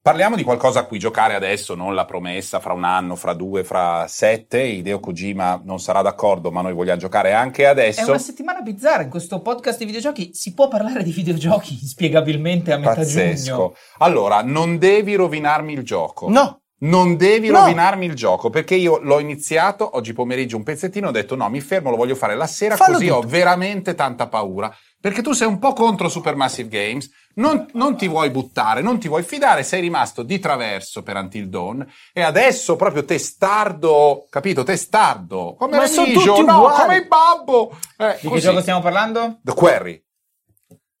parliamo di qualcosa a cui giocare adesso, non la promessa fra un anno, fra due, fra sette. Hideo Kojima non sarà d'accordo, ma noi vogliamo giocare anche È adesso. una settimana bizzarra. In questo podcast di videogiochi si può parlare di videogiochi <laughs> inspiegabilmente a metà Pazzesco. giugno. Allora, non devi rovinarmi il gioco. No! Non devi No. rovinarmi il gioco perché io l'ho iniziato oggi pomeriggio un pezzettino ho detto no, mi fermo, lo voglio fare la sera Fallo così ho tutto. veramente tanta paura. Perché tu sei un po' contro Supermassive Games, non, non ti vuoi buttare, non ti vuoi fidare, sei rimasto di traverso per Until Dawn e adesso proprio testardo, capito? Testardo. Come Ma sono Remigio, tutti no, uguali. come il babbo. Eh, Di che così. gioco stiamo parlando? The Quarry.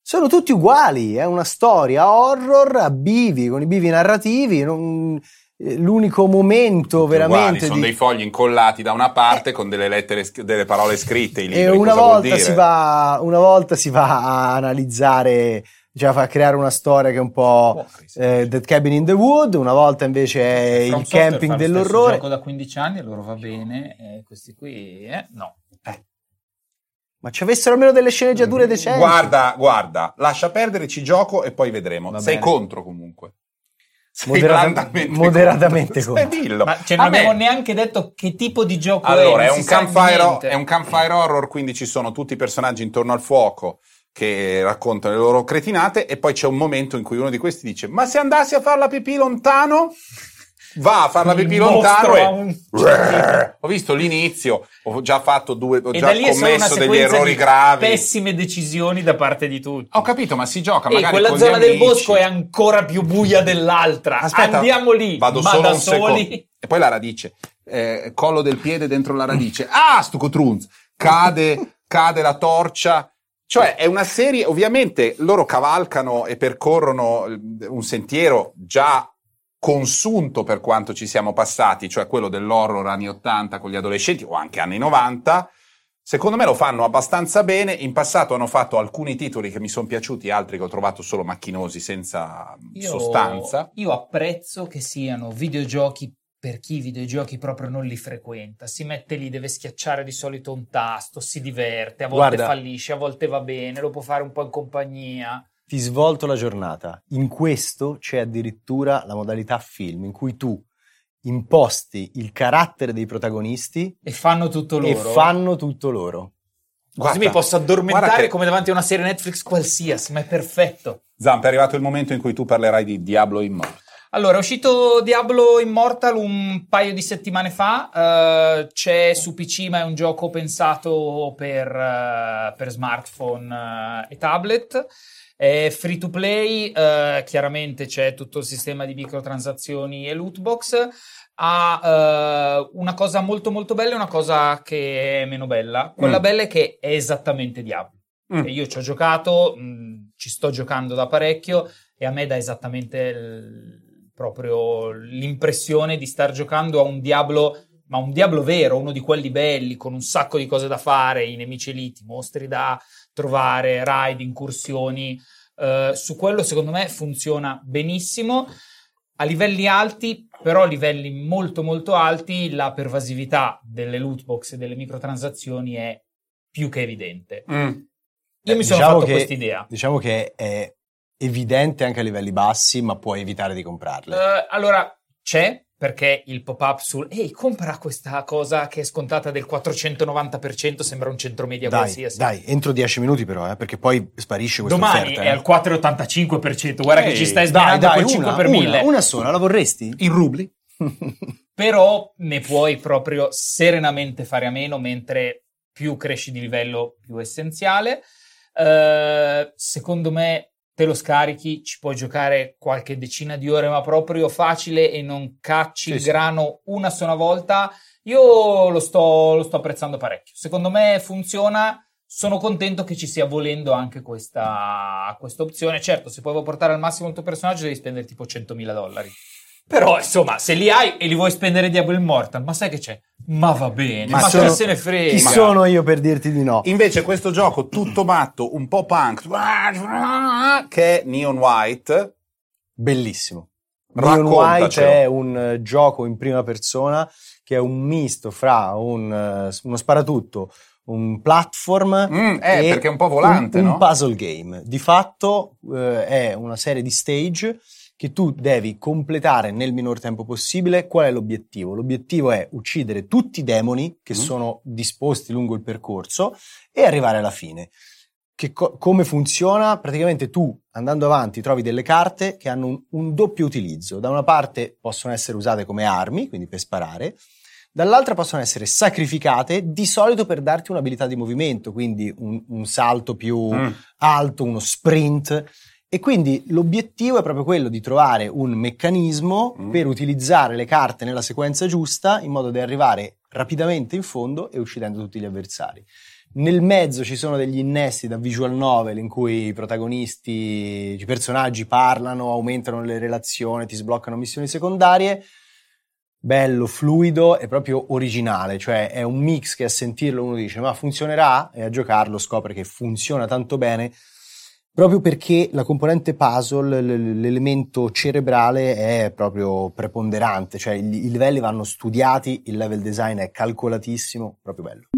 Sono tutti uguali, è una storia horror a bivi, con i bivi narrativi. non- L'unico momento Tutti uguali, veramente sono di... dei fogli incollati da una parte con delle lettere, delle parole scritte. Libri, E una volta, va, una volta si va a analizzare, cioè a creare una storia che è un po' eh, Dead Cabin in the Wood, una volta invece è From il Software camping dell'orrore. gioco da 15 anni, a loro va bene. E questi qui, eh, no. Ma ci avessero almeno delle sceneggiature decenti. Guarda, guarda, lascia perdere, ci gioco e poi vedremo. Va Sei bene. contro comunque. Moderata- moderatamente contro. contro. Eh, dillo. Ma cioè, non Vabbè. abbiamo neanche detto che tipo di gioco Allora, è. è non un, si sa campfire, niente. è un campfire horror, quindi ci sono tutti i personaggi intorno al fuoco che raccontano le loro cretinate e poi c'è un momento in cui uno di questi dice ma se andassi a far la pipì lontano? Va a far la Il pipì lontano e... un- Ho visto l'inizio, ho già fatto due, ho E già commesso degli errori gravi. pessime decisioni da parte di tutti. Ho capito, ma si gioca E magari quella con gli zona del bosco è ancora più buia dell'altra. Aspetta, Andiamo lì, Vado ma solo da un secondo. soli. E poi la radice. Eh, collo del piede dentro la radice. Ah, sto cotrunz. Cade, cade la torcia. Cioè, è una serie, ovviamente loro cavalcano e percorrono eh, un sentiero già consunto per quanto ci siamo passati, cioè quello dell'horror anni 80 con gli adolescenti o anche anni 90. Secondo me lo fanno abbastanza bene. In passato hanno fatto alcuni titoli che mi sono piaciuti, altri che ho trovato solo macchinosi, senza Io- sostanza. Io apprezzo che siano videogiochi per chi i videogiochi proprio non li frequenta. Si mette lì, deve schiacciare di solito un tasto, si diverte, a volte Guarda. fallisce, a volte va bene, lo può fare un po' in compagnia. Ti svolto la giornata. In questo c'è addirittura la modalità film in cui tu imposti il carattere dei protagonisti E fanno tutto loro. e fanno tutto loro. Così Guarda, mi posso addormentare che- come davanti a una serie Netflix qualsiasi, ma è perfetto. Zampa, è arrivato il momento in cui tu parlerai di Diablo Immortal. Allora, è uscito Diablo Immortal un paio di settimane fa, eh, c'è su PC ma è un gioco pensato per, eh, per smartphone eh, e tablet, è free to play, eh, chiaramente c'è tutto il sistema di microtransazioni e loot box, ha eh, una cosa molto molto bella e una cosa che è meno bella. Quella Mm. bella è che è esattamente Diablo. Mm. E io ci ho giocato, mh, ci sto giocando da parecchio e a me dà esattamente il- proprio l'impressione di star giocando a un Diablo, ma un Diablo vero, uno di quelli belli, con un sacco di cose da fare, i nemici eliti, mostri da trovare, raid, incursioni. Eh, su quello secondo me funziona benissimo. A livelli alti, però a livelli molto molto alti, la pervasività delle loot box e delle microtransazioni è più che evidente. Io Eh, mi sono diciamo fatto questa idea. Diciamo che è evidente anche a livelli bassi, ma puoi evitare di comprarle. Eh, allora, c'è perché il pop-up sul ehi, compra questa cosa che è scontata del 490%, sembra un centro media dai, qualsiasi. dai, entro 10 minuti però, eh, perché poi sparisce questa Domani offerta. è eh. al 4,85%. Guarda che Ehi, ci stai Dai, sbagliando dai, col 5 una, per una, 1000. una sola, la vorresti? In rubli? <laughs> Però ne puoi proprio serenamente fare a meno mentre più cresci di livello, più essenziale. Eh, secondo me te lo scarichi, ci puoi giocare qualche decina di ore, ma proprio facile e non cacci Sì, il sì. grano una sola volta. Io lo sto, lo sto apprezzando parecchio. Secondo me funziona. Sono contento che ci sia volendo anche questa, questa opzione. Certo, se puoi portare al massimo il tuo personaggio, devi spendere tipo 100.000 dollari. Però, insomma, se li hai e li vuoi spendere Diablo Immortal, ma sai che c'è? Ma va bene, Ma ma, sono- chi se ne frega? Chi sono io per dirti di no? Invece questo gioco tutto matto, un po' punk, che è Neon White, Bellissimo. Neon White è un eh, gioco in prima persona che è un misto fra un, eh, uno sparatutto, un platform Mm, eh, e perché è un po' volante, un, un no? puzzle game. Di fatto eh, è una serie di stage che tu devi completare nel minor tempo possibile. Qual è l'obiettivo? L'obiettivo è uccidere tutti i demoni che Mm. sono disposti lungo il percorso e arrivare alla fine. Che co- come funziona? Praticamente tu andando avanti trovi delle carte che hanno un, un doppio utilizzo. Da una parte possono essere usate come armi, quindi per sparare, dall'altra possono essere sacrificate di solito per darti un'abilità di movimento, quindi un, un salto più Mm. alto, uno sprint. E quindi l'obiettivo è proprio quello di trovare un meccanismo Mm. per utilizzare le carte nella sequenza giusta in modo da arrivare rapidamente in fondo e uccidendo tutti gli avversari. Nel mezzo ci sono degli innesti da visual novel in cui i protagonisti, i personaggi parlano, aumentano le relazioni, ti sbloccano missioni secondarie. Bello, fluido e proprio originale, cioè è un mix che a sentirlo uno dice ma funzionerà e a giocarlo scopre che funziona tanto bene proprio perché la componente puzzle, l- l'elemento cerebrale è proprio preponderante, cioè i, i livelli vanno studiati, il level design è calcolatissimo, proprio bello.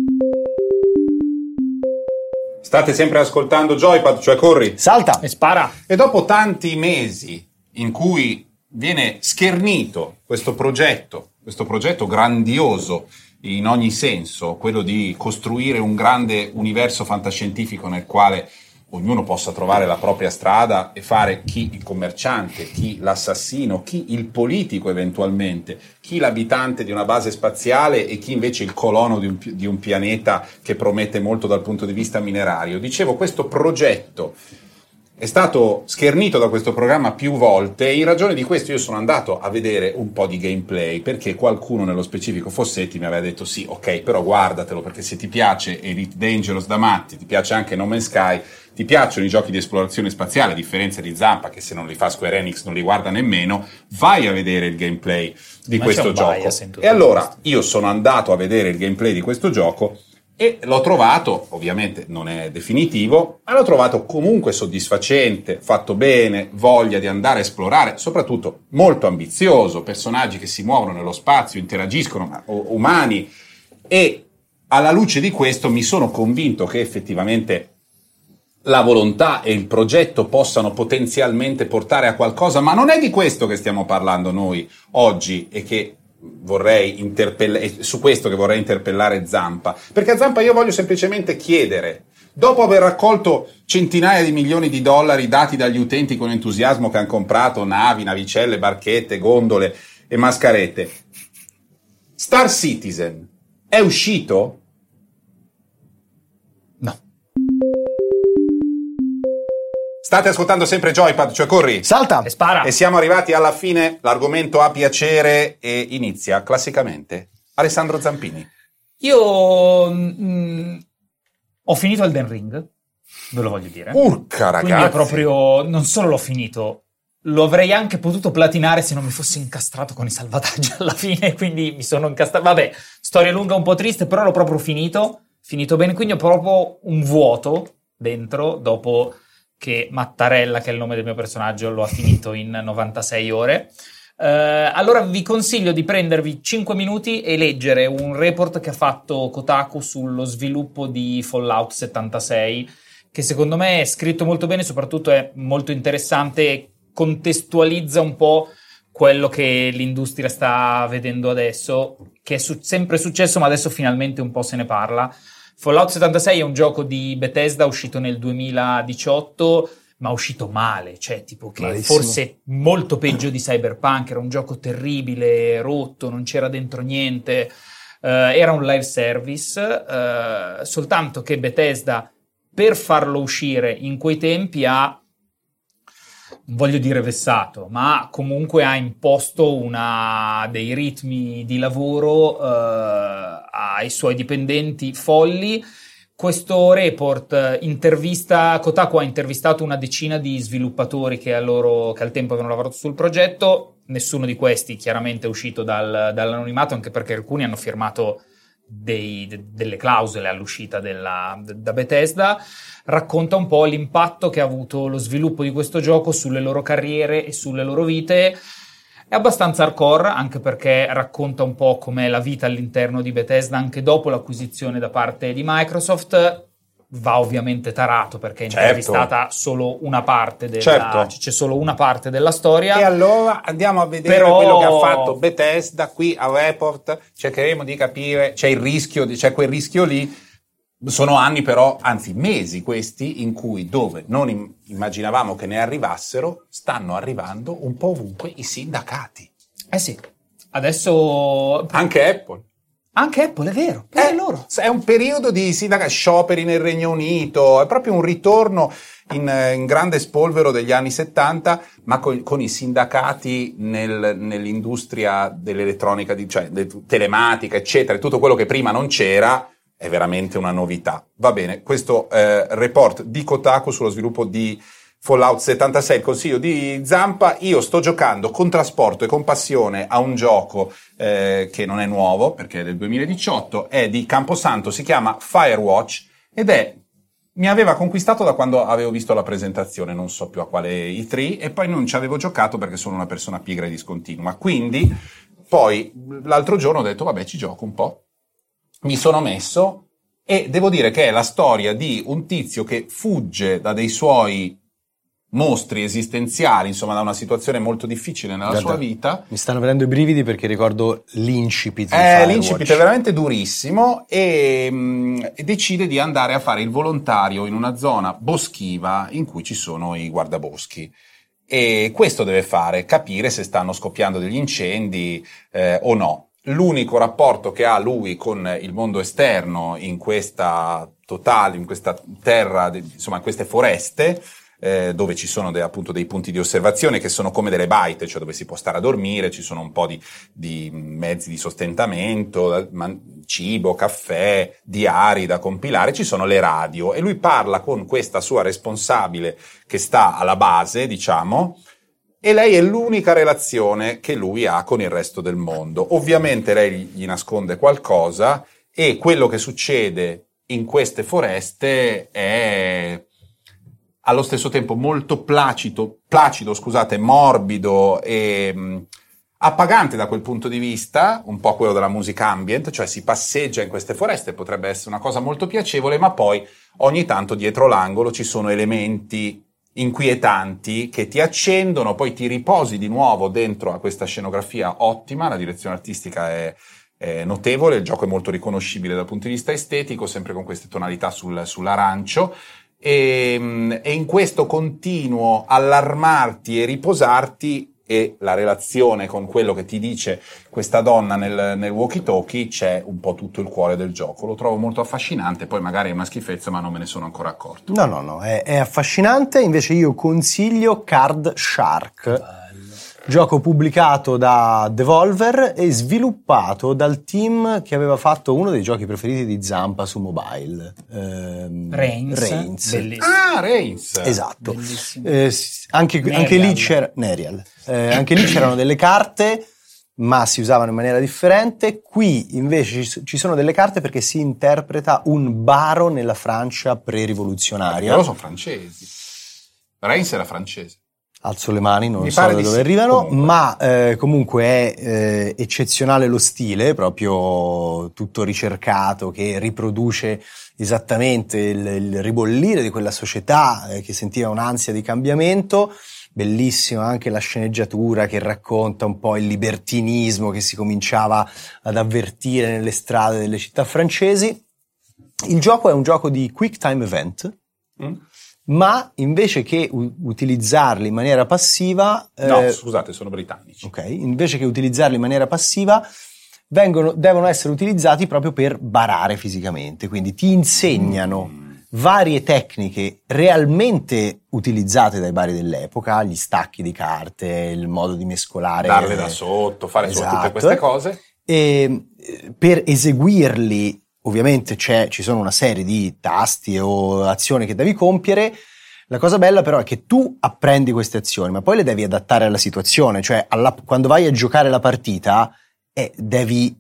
State sempre ascoltando Joypad, cioè corri. Salta! E spara. E dopo tanti mesi in cui viene schernito questo progetto, questo progetto grandioso in ogni senso, quello di costruire un grande universo fantascientifico nel quale ognuno possa trovare la propria strada e fare chi il commerciante, chi l'assassino, chi il politico eventualmente, chi l'abitante di una base spaziale e chi invece il colono di un, di un pianeta che promette molto dal punto di vista minerario. Dicevo, questo progetto è stato schernito da questo programma più volte e in ragione di questo io sono andato a vedere un po' di gameplay perché qualcuno nello specifico Fossetti mi aveva detto sì ok però guardatelo perché se ti piace Elite Dangerous da matti ti piace anche No Man's Sky ti piacciono i giochi di esplorazione spaziale a differenza di Zampa che se non li fa Square Enix non li guarda nemmeno vai a vedere il gameplay di Ma questo gioco e allora questo. io sono andato a vedere il gameplay di questo gioco e l'ho trovato, ovviamente non è definitivo, ma l'ho trovato comunque soddisfacente, fatto bene, voglia di andare a esplorare, soprattutto molto ambizioso, personaggi che si muovono nello spazio, interagiscono, ma- o- umani e alla luce di questo mi sono convinto che effettivamente la volontà e il progetto possano potenzialmente portare a qualcosa, ma non è di questo che stiamo parlando noi oggi e che vorrei interpellare, su questo che vorrei interpellare Zampa, perché a Zampa io voglio semplicemente chiedere, dopo aver raccolto centinaia di milioni di dollari dati dagli utenti con entusiasmo che hanno comprato navi, navicelle, barchette, gondole e mascarette, Star Citizen è uscito? State ascoltando sempre Joypad, cioè corri. Salta! E spara. E siamo arrivati alla fine, l'argomento ha piacere e inizia classicamente. Alessandro Zampini. Io mm, ho finito Elden Ring, ve lo voglio dire. Urca ragazzi. proprio, non solo l'ho finito, lo avrei anche potuto platinare se non mi fossi incastrato con i salvataggi <laughs> alla fine, quindi mi sono incastrato. Vabbè, storia lunga un po' triste, però l'ho proprio finito, finito bene, quindi ho proprio un vuoto dentro dopo che Mattarella, che è il nome del mio personaggio, lo ha finito in 96 ore. Eh, allora vi consiglio di prendervi 5 minuti e leggere un report che ha fatto Kotaku sullo sviluppo di Fallout 76 che secondo me è scritto molto bene, soprattutto è molto interessante e contestualizza un po' quello che l'industria sta vedendo adesso, che è su- sempre successo, ma adesso finalmente un po' se ne parla. Fallout 76 è un gioco di Bethesda uscito nel 2018, ma uscito male, cioè tipo che Malissimo. forse molto peggio di Cyberpunk, era un gioco terribile, rotto, non c'era dentro niente. Eh, era un live service, eh, soltanto che Bethesda per farlo uscire in quei tempi ha voglio dire vessato, ma comunque ha imposto una, dei ritmi di lavoro eh, ai suoi dipendenti folli. Questo report eh, intervista, Kotaku ha intervistato una decina di sviluppatori che, loro, che al tempo avevano lavorato sul progetto, nessuno di questi chiaramente è uscito dal- dall'anonimato, anche perché alcuni hanno firmato dei- de- delle clausole all'uscita della- da Bethesda racconta un po' l'impatto che ha avuto lo sviluppo di questo gioco sulle loro carriere e sulle loro vite. È abbastanza hardcore, anche perché racconta un po' com'è la vita all'interno di Bethesda anche dopo l'acquisizione da parte di Microsoft. Va ovviamente tarato perché è Certo. intervistata solo una parte della, Certo. c'è solo una parte della storia. E allora andiamo a vedere Però- quello che ha fatto Bethesda qui a Report, cercheremo di capire, c'è il rischio, c'è quel rischio lì, sono anni però, anzi mesi questi, in cui dove non im- immaginavamo che ne arrivassero, stanno arrivando un po' ovunque i sindacati. Eh sì, adesso Anche Apple. Anche Apple è vero, Eh, loro. È un periodo di sindaca- scioperi nel Regno Unito, è proprio un ritorno in, eh, in grande spolvero degli anni 70, ma con, con i sindacati nel- nell'industria dell'elettronica, di- cioè de- telematica, eccetera, tutto quello che prima non c'era. È veramente una novità. Va bene, questo eh, report di Kotaku sullo sviluppo di Fallout 76, il consiglio di Zampa. Io sto giocando con trasporto e con passione a un gioco eh, che non è nuovo perché è del 2018, è di Camposanto, si chiama Firewatch ed è mi aveva conquistato da quando avevo visto la presentazione, non so più a quale E3, e poi non ci avevo giocato perché sono una persona pigra e discontinua. Quindi, poi l'altro giorno ho detto, vabbè, ci gioco un po'. Mi sono messo e devo dire che è la storia di un tizio che fugge da dei suoi mostri esistenziali, insomma, da una situazione molto difficile nella Guarda, sua vita. Mi stanno venendo i brividi perché ricordo l'incipit Eh, l'incipit è veramente durissimo e, mm, e decide di andare a fare il volontario in una zona boschiva in cui ci sono i guardaboschi. E questo deve fare capire se stanno scoppiando degli incendi eh, o no. L'unico rapporto che ha lui con il mondo esterno in questa totale, in questa terra, insomma, in queste foreste, eh, dove ci sono de- appunto dei punti di osservazione che sono come delle baite, cioè dove si può stare a dormire, ci sono un po' di, di mezzi di sostentamento, man- cibo, caffè, diari da compilare, ci sono le radio e lui parla con questa sua responsabile che sta alla base, diciamo, e lei è l'unica relazione che lui ha con il resto del mondo. Ovviamente lei gli nasconde qualcosa e quello che succede in queste foreste è allo stesso tempo molto placido, placido scusate, morbido e mh, appagante da quel punto di vista, un po' quello della musica ambient, cioè si passeggia in queste foreste, potrebbe essere una cosa molto piacevole, ma poi ogni tanto dietro l'angolo ci sono elementi inquietanti che ti accendono, poi ti riposi di nuovo dentro a questa scenografia ottima, la direzione artistica è, è notevole, il gioco è molto riconoscibile dal punto di vista estetico, sempre con queste tonalità sul- sull'arancio. E, mm, e in questo continuo allarmarti e riposarti e la relazione con quello che ti dice questa donna nel, nel walkie-talkie c'è un po' tutto il cuore del gioco. Lo trovo molto affascinante, poi magari è una schifezza, ma non me ne sono ancora accorto. No, no, no, è, è affascinante. Invece io consiglio Card Shark, gioco pubblicato da Devolver e sviluppato dal team che aveva fatto uno dei giochi preferiti di Zampa su mobile. ehm, Reigns, Reigns. bellissimo. Ah, Reigns! Esatto. Eh, anche, anche lì c'era, Nerial. Eh, anche lì c'erano delle carte, ma si usavano in maniera differente. Qui invece ci sono delle carte perché si interpreta un baro nella Francia pre-rivoluzionaria. Loro sono francesi. Reigns era francese. Alzo le mani, non Mi so pare da di dove sì, arrivano, comunque. ma eh, comunque è eh, eccezionale lo stile, proprio tutto ricercato, che riproduce esattamente il, il ribollire di quella società eh, che sentiva un'ansia di cambiamento. Bellissima anche la sceneggiatura che racconta un po' il libertinismo che si cominciava ad avvertire nelle strade delle città francesi. Il gioco è un gioco di quick time event, Mm? Ma invece che u- utilizzarli in maniera passiva, No, eh, scusate, sono britannici. ok, invece che utilizzarli in maniera passiva, vengono- devono essere utilizzati proprio per barare fisicamente, quindi ti insegnano Mm. varie tecniche realmente utilizzate dai bari dell'epoca, gli stacchi di carte, il modo di mescolare. Darle da sotto, fare solo tutte Esatto. queste cose. E eh, per eseguirli, ovviamente ci sono una serie di tasti o azioni che devi compiere. La cosa bella però è che tu apprendi queste azioni, ma poi le devi adattare alla situazione, cioè alla- quando vai a giocare la partita eh, devi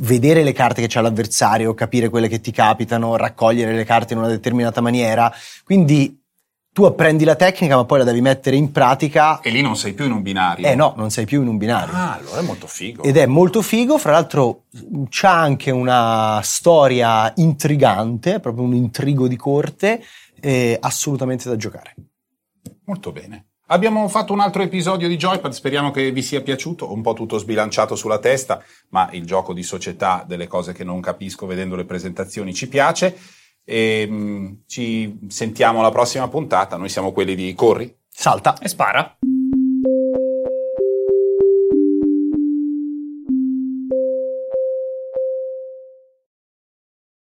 vedere le carte che c'ha l'avversario, capire quelle che ti capitano, raccogliere le carte in una determinata maniera. Quindi tu apprendi la tecnica, ma poi la devi mettere in pratica. E lì non sei più in un binario. Eh no, non sei più in un binario. Ah, allora è molto figo. Ed è molto figo, fra l'altro c'ha anche una storia intrigante, proprio un intrigo di corte, eh, assolutamente da giocare. Molto bene. Abbiamo fatto un altro episodio di Joypad, speriamo che vi sia piaciuto, un po' tutto sbilanciato sulla testa, ma il gioco di società delle cose che non capisco vedendo le presentazioni ci piace. E, mh, ci sentiamo alla prossima puntata, noi siamo quelli di Corri. Salta. E spara.